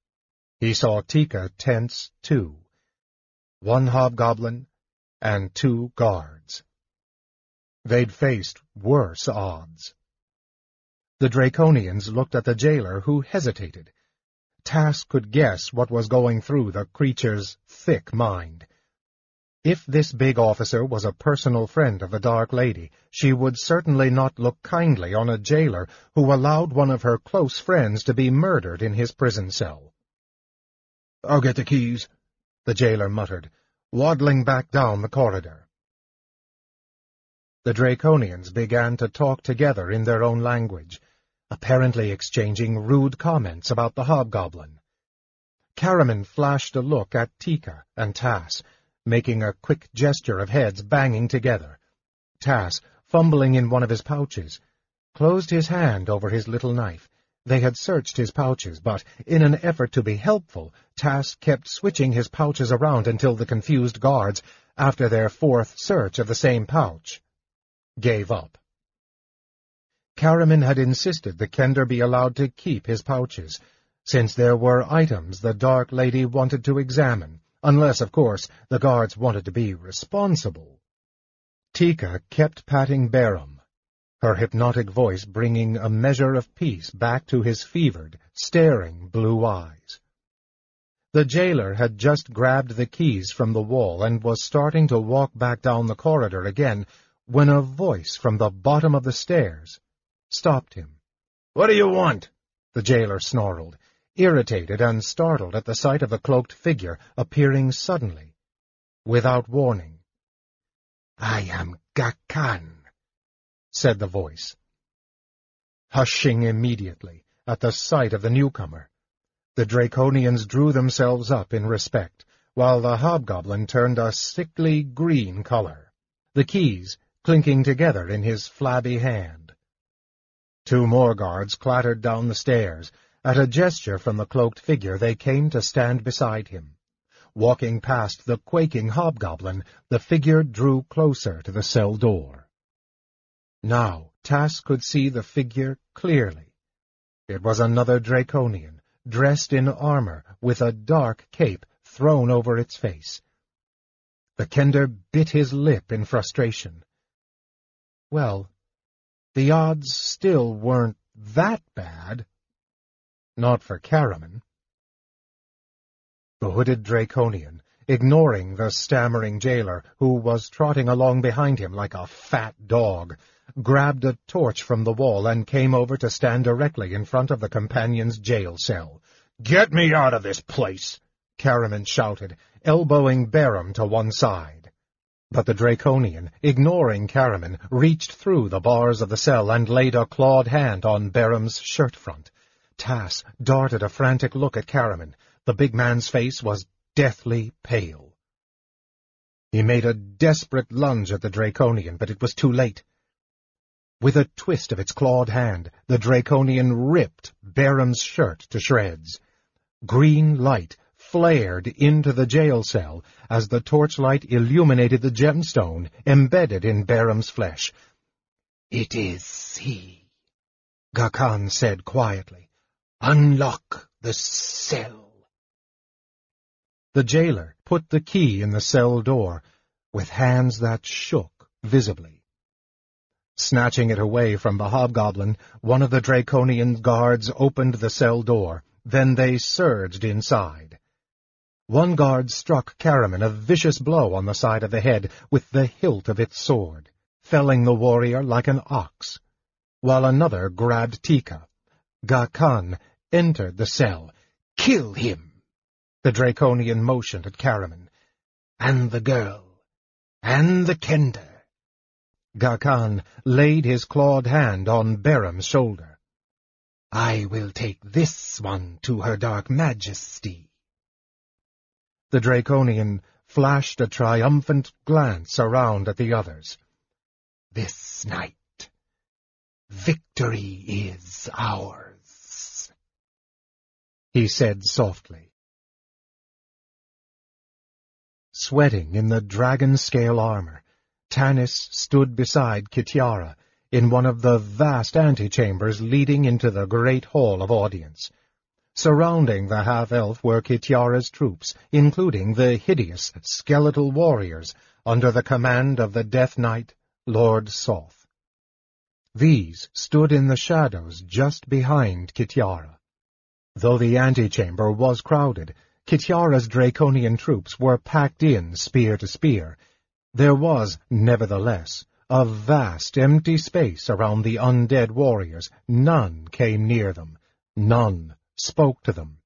He saw Tika tense, too. One hobgoblin and two guards. They'd faced worse odds. The Draconians looked at the jailer, who hesitated. Tass could guess what was going through the creature's thick mind. If this big officer was a personal friend of the Dark Lady, she would certainly not look kindly on a jailer who allowed one of her close friends to be murdered in his prison cell. I'll get the keys, the jailer muttered, waddling back down the corridor. The Draconians began to talk together in their own language, apparently exchanging rude comments about the hobgoblin. Caramon flashed a look at Tika and Tass, making a quick gesture of heads banging together. Tass, fumbling in one of his pouches, closed his hand over his little knife. They had searched his pouches, but in an effort to be helpful, Tass kept switching his pouches around until the confused guards, after their fourth search of the same pouch, gave up. Caramon had insisted the Kender be allowed to keep his pouches, since there were items the Dark Lady wanted to examine, unless, of course, the guards wanted to be responsible. Tika kept patting Berem, her hypnotic voice bringing a measure of peace back to his fevered, staring blue eyes. The jailer had just grabbed the keys from the wall and was starting to walk back down the corridor again when a voice from the bottom of the stairs stopped him. What do you want? The jailer snarled irritated and startled at the sight of the cloaked figure appearing suddenly, without warning. I am Gakhan, said the voice. Hushing immediately at the sight of the newcomer, the Draconians drew themselves up in respect, while the hobgoblin turned a sickly green color, the keys clinking together in his flabby hand. Two more guards clattered down the stairs. At a gesture from the cloaked figure, they came to stand beside him. Walking past the quaking hobgoblin, the figure drew closer to the cell door. Now Tass could see the figure clearly. It was another Draconian, dressed in armor, with a dark cape thrown over its face. The Kender bit his lip in frustration. Well, the odds still weren't that bad. Not for Caramon. The hooded Draconian, ignoring the stammering jailer, who was trotting along behind him like a fat dog, grabbed a torch from the wall and came over to stand directly in front of the companion's jail cell. "'Get me out of this place!' Caramon shouted, elbowing Berem to one side. But the Draconian, ignoring Caramon, reached through the bars of the cell and laid a clawed hand on Berem's shirt front. Tass darted a frantic look at Caramon. The big man's face was deathly pale. He made a desperate lunge at the Draconian, but it was too late. With a twist of its clawed hand, the Draconian ripped Berem's shirt to shreds. Green light flared into the jail cell as the torchlight illuminated the gemstone embedded in Berem's flesh. It is he, Gakhan said quietly. Unlock the cell. The jailer put the key in the cell door with hands that shook visibly. Snatching it away from the hobgoblin, one of the Draconian guards opened the cell door. Then they surged inside. One guard struck Caramon a vicious blow on the side of the head with the hilt of its sword, felling the warrior like an ox, while another grabbed Tika. Gakhan entered the cell. Kill him! The Draconian motioned at Caramon. And the girl. And the Kender. Gakhan laid his clawed hand on Berem's shoulder. I will take this one to her dark majesty. The Draconian flashed a triumphant glance around at the others. This night, victory is ours, he said softly. Sweating in the dragon-scale armor, Tanis stood beside Kitiara in one of the vast antechambers leading into the great hall of audience. Surrounding the half-elf were Kitiara's troops, including the hideous skeletal warriors under the command of the Death Knight, Lord Soth. These stood in the shadows just behind Kitiara. Though the antechamber was crowded, Kitiara's draconian troops were packed in spear to spear, there was, nevertheless, a vast empty space around the undead warriors. None came near them. None spoke to them.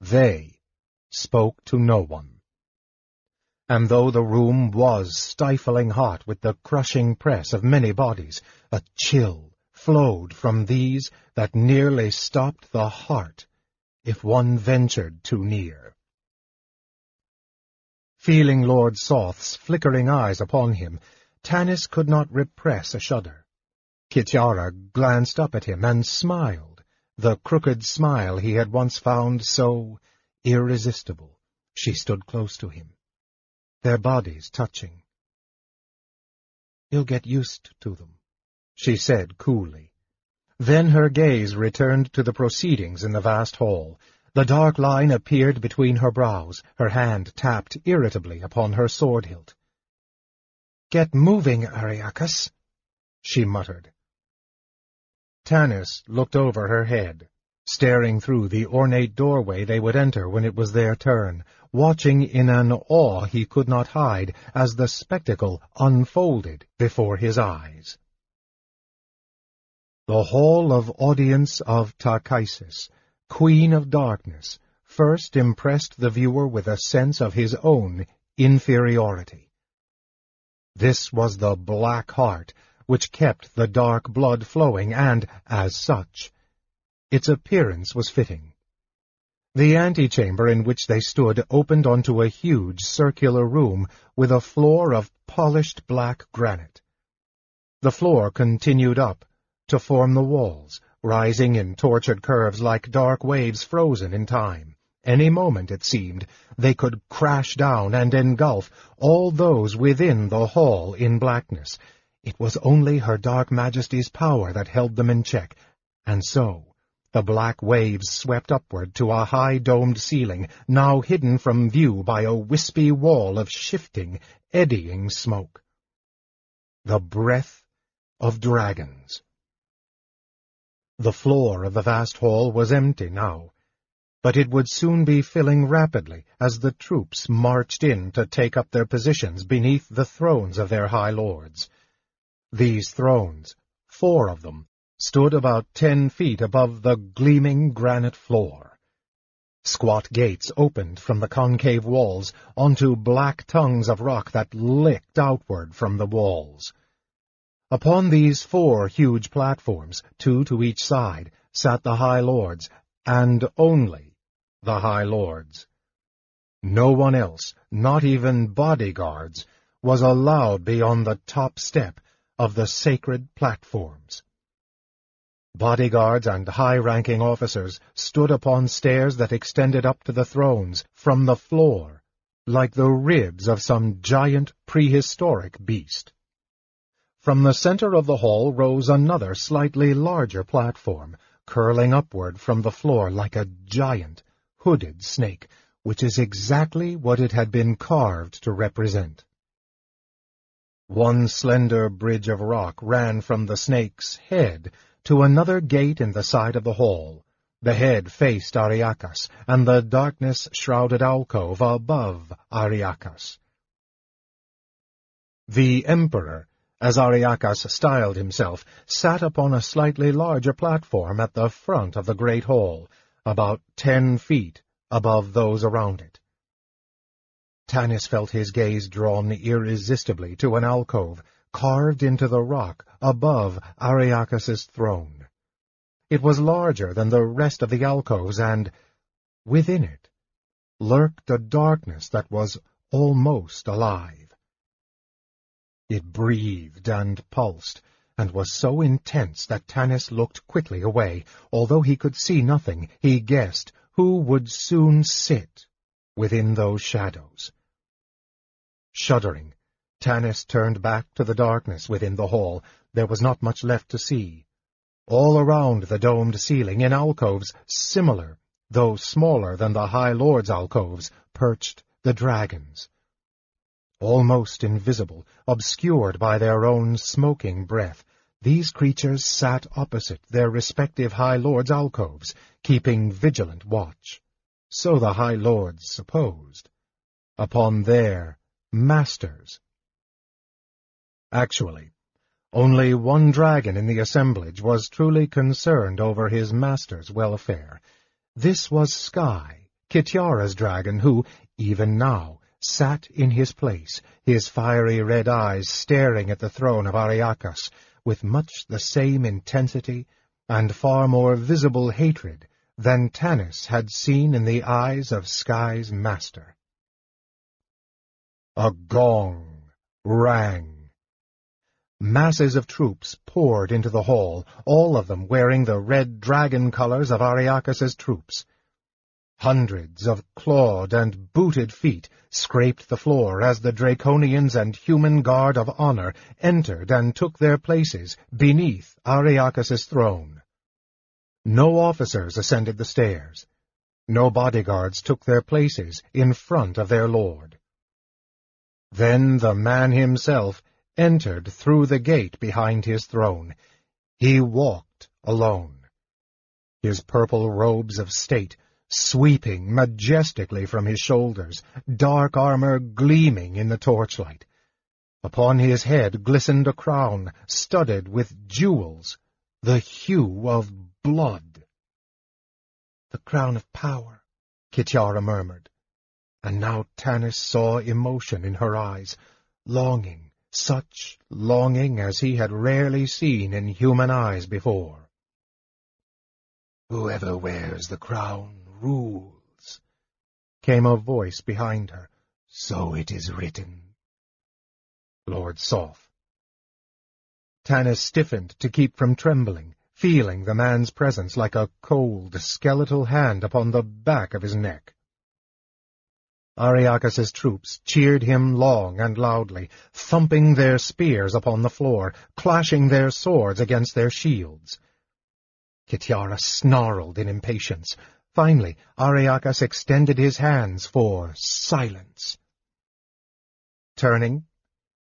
They spoke to no one. And though the room was stifling hot with the crushing press of many bodies, a chill flowed from these that nearly stopped the heart if one ventured too near. Feeling Lord Soth's flickering eyes upon him, Tanis could not repress a shudder. Kitiara glanced up at him and smiled, the crooked smile he had once found so irresistible. She stood close to him, their bodies touching. You'll get used to them, she said coolly. Then her gaze returned to the proceedings in the vast hall, the dark line appeared between her brows, her hand tapped irritably upon her sword hilt. "'Get moving, Ariakas,' she muttered. Tanis looked over her head, staring through the ornate doorway they would enter when it was their turn, watching in an awe he could not hide as the spectacle unfolded before his eyes. The Hall of Audience of Takhisis Queen of Darkness, first impressed the viewer with a sense of his own inferiority. This was the black heart which kept the dark blood flowing, and, as such, its appearance was fitting. The antechamber in which they stood opened onto a huge circular room with a floor of polished black granite. The floor continued up, to form the walls, rising in tortured curves like dark waves frozen in time. Any moment, it seemed, they could crash down and engulf all those within the hall in blackness. It was only her dark majesty's power that held them in check, and so the black waves swept upward to a high-domed ceiling, now hidden from view by a wispy wall of shifting, eddying smoke. The breath of dragons. The floor of the vast hall was empty now, but it would soon be filling rapidly as the troops marched in to take up their positions beneath the thrones of their high lords. These thrones, four of them, stood about ten feet above the gleaming granite floor. Squat gates opened from the concave walls onto black tongues of rock that licked outward from the walls. Upon these four huge platforms, two to each side, sat the High Lords, and only the High Lords. No one else, not even bodyguards, was allowed beyond the top step of the sacred platforms. Bodyguards and high-ranking officers stood upon stairs that extended up to the thrones from the floor, like the ribs of some giant prehistoric beast. From the center of the hall rose another slightly larger platform, curling upward from the floor like a giant, hooded snake, which is exactly what it had been carved to represent. One slender bridge of rock ran from the snake's head to another gate in the side of the hall. The head faced Ariakas, and the darkness-shrouded alcove above Ariakas. The Emperor, as Ariakas styled himself, sat upon a slightly larger platform at the front of the great hall, about ten feet above those around it. Tanis felt his gaze drawn irresistibly to an alcove carved into the rock above Ariakas's throne. It was larger than the rest of the alcoves, and within it lurked a darkness that was almost alive. It breathed and pulsed, and was so intense that Tanis looked quickly away. Although he could see nothing, he guessed who would soon sit within those shadows. Shuddering, Tanis turned back to the darkness within the hall. There was not much left to see. All around the domed ceiling, in alcoves similar, though smaller than the High Lord's alcoves, perched the dragons almost invisible, obscured by their own smoking breath, these creatures sat opposite their respective High Lords' alcoves, keeping vigilant watch. So the High Lords supposed. Upon their masters. Actually, only one dragon in the assemblage was truly concerned over his master's welfare. This was Skie, Kitiara's dragon, who, even now, sat in his place, his fiery red eyes staring at the throne of Ariakas, with much the same intensity and far more visible hatred than Tanis had seen in the eyes of Skie's master. A gong rang. Masses of troops poured into the hall, all of them wearing the red dragon colors of Ariakas's troops. Hundreds of clawed and booted feet scraped the floor as the Draconians and human guard of honor entered and took their places beneath Ariakas's throne. No officers ascended the stairs. No bodyguards took their places in front of their lord. Then the man himself entered through the gate behind his throne. He walked alone. His purple robes of state sweeping majestically from his shoulders, dark armor gleaming in the torchlight. Upon his head glistened a crown, studded with jewels, the hue of blood. The crown of power, Kitiara murmured. And now Tanis saw emotion in her eyes, longing, such longing as he had rarely seen in human eyes before. Whoever wears the crown rules, came a voice behind her. So it is written. Lord Soth. Tanis stiffened to keep from trembling, feeling the man's presence like a cold, skeletal hand upon the back of his neck. Ariakas's troops cheered him long and loudly, thumping their spears upon the floor, clashing their swords against their shields. Kitiara snarled in impatience. Finally, Ariakas extended his hands for silence. Turning,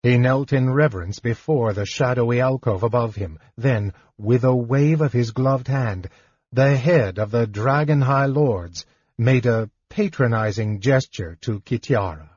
he knelt in reverence before the shadowy alcove above him, then, with a wave of his gloved hand, the head of the Dragon High Lords made a patronizing gesture to Kitiara.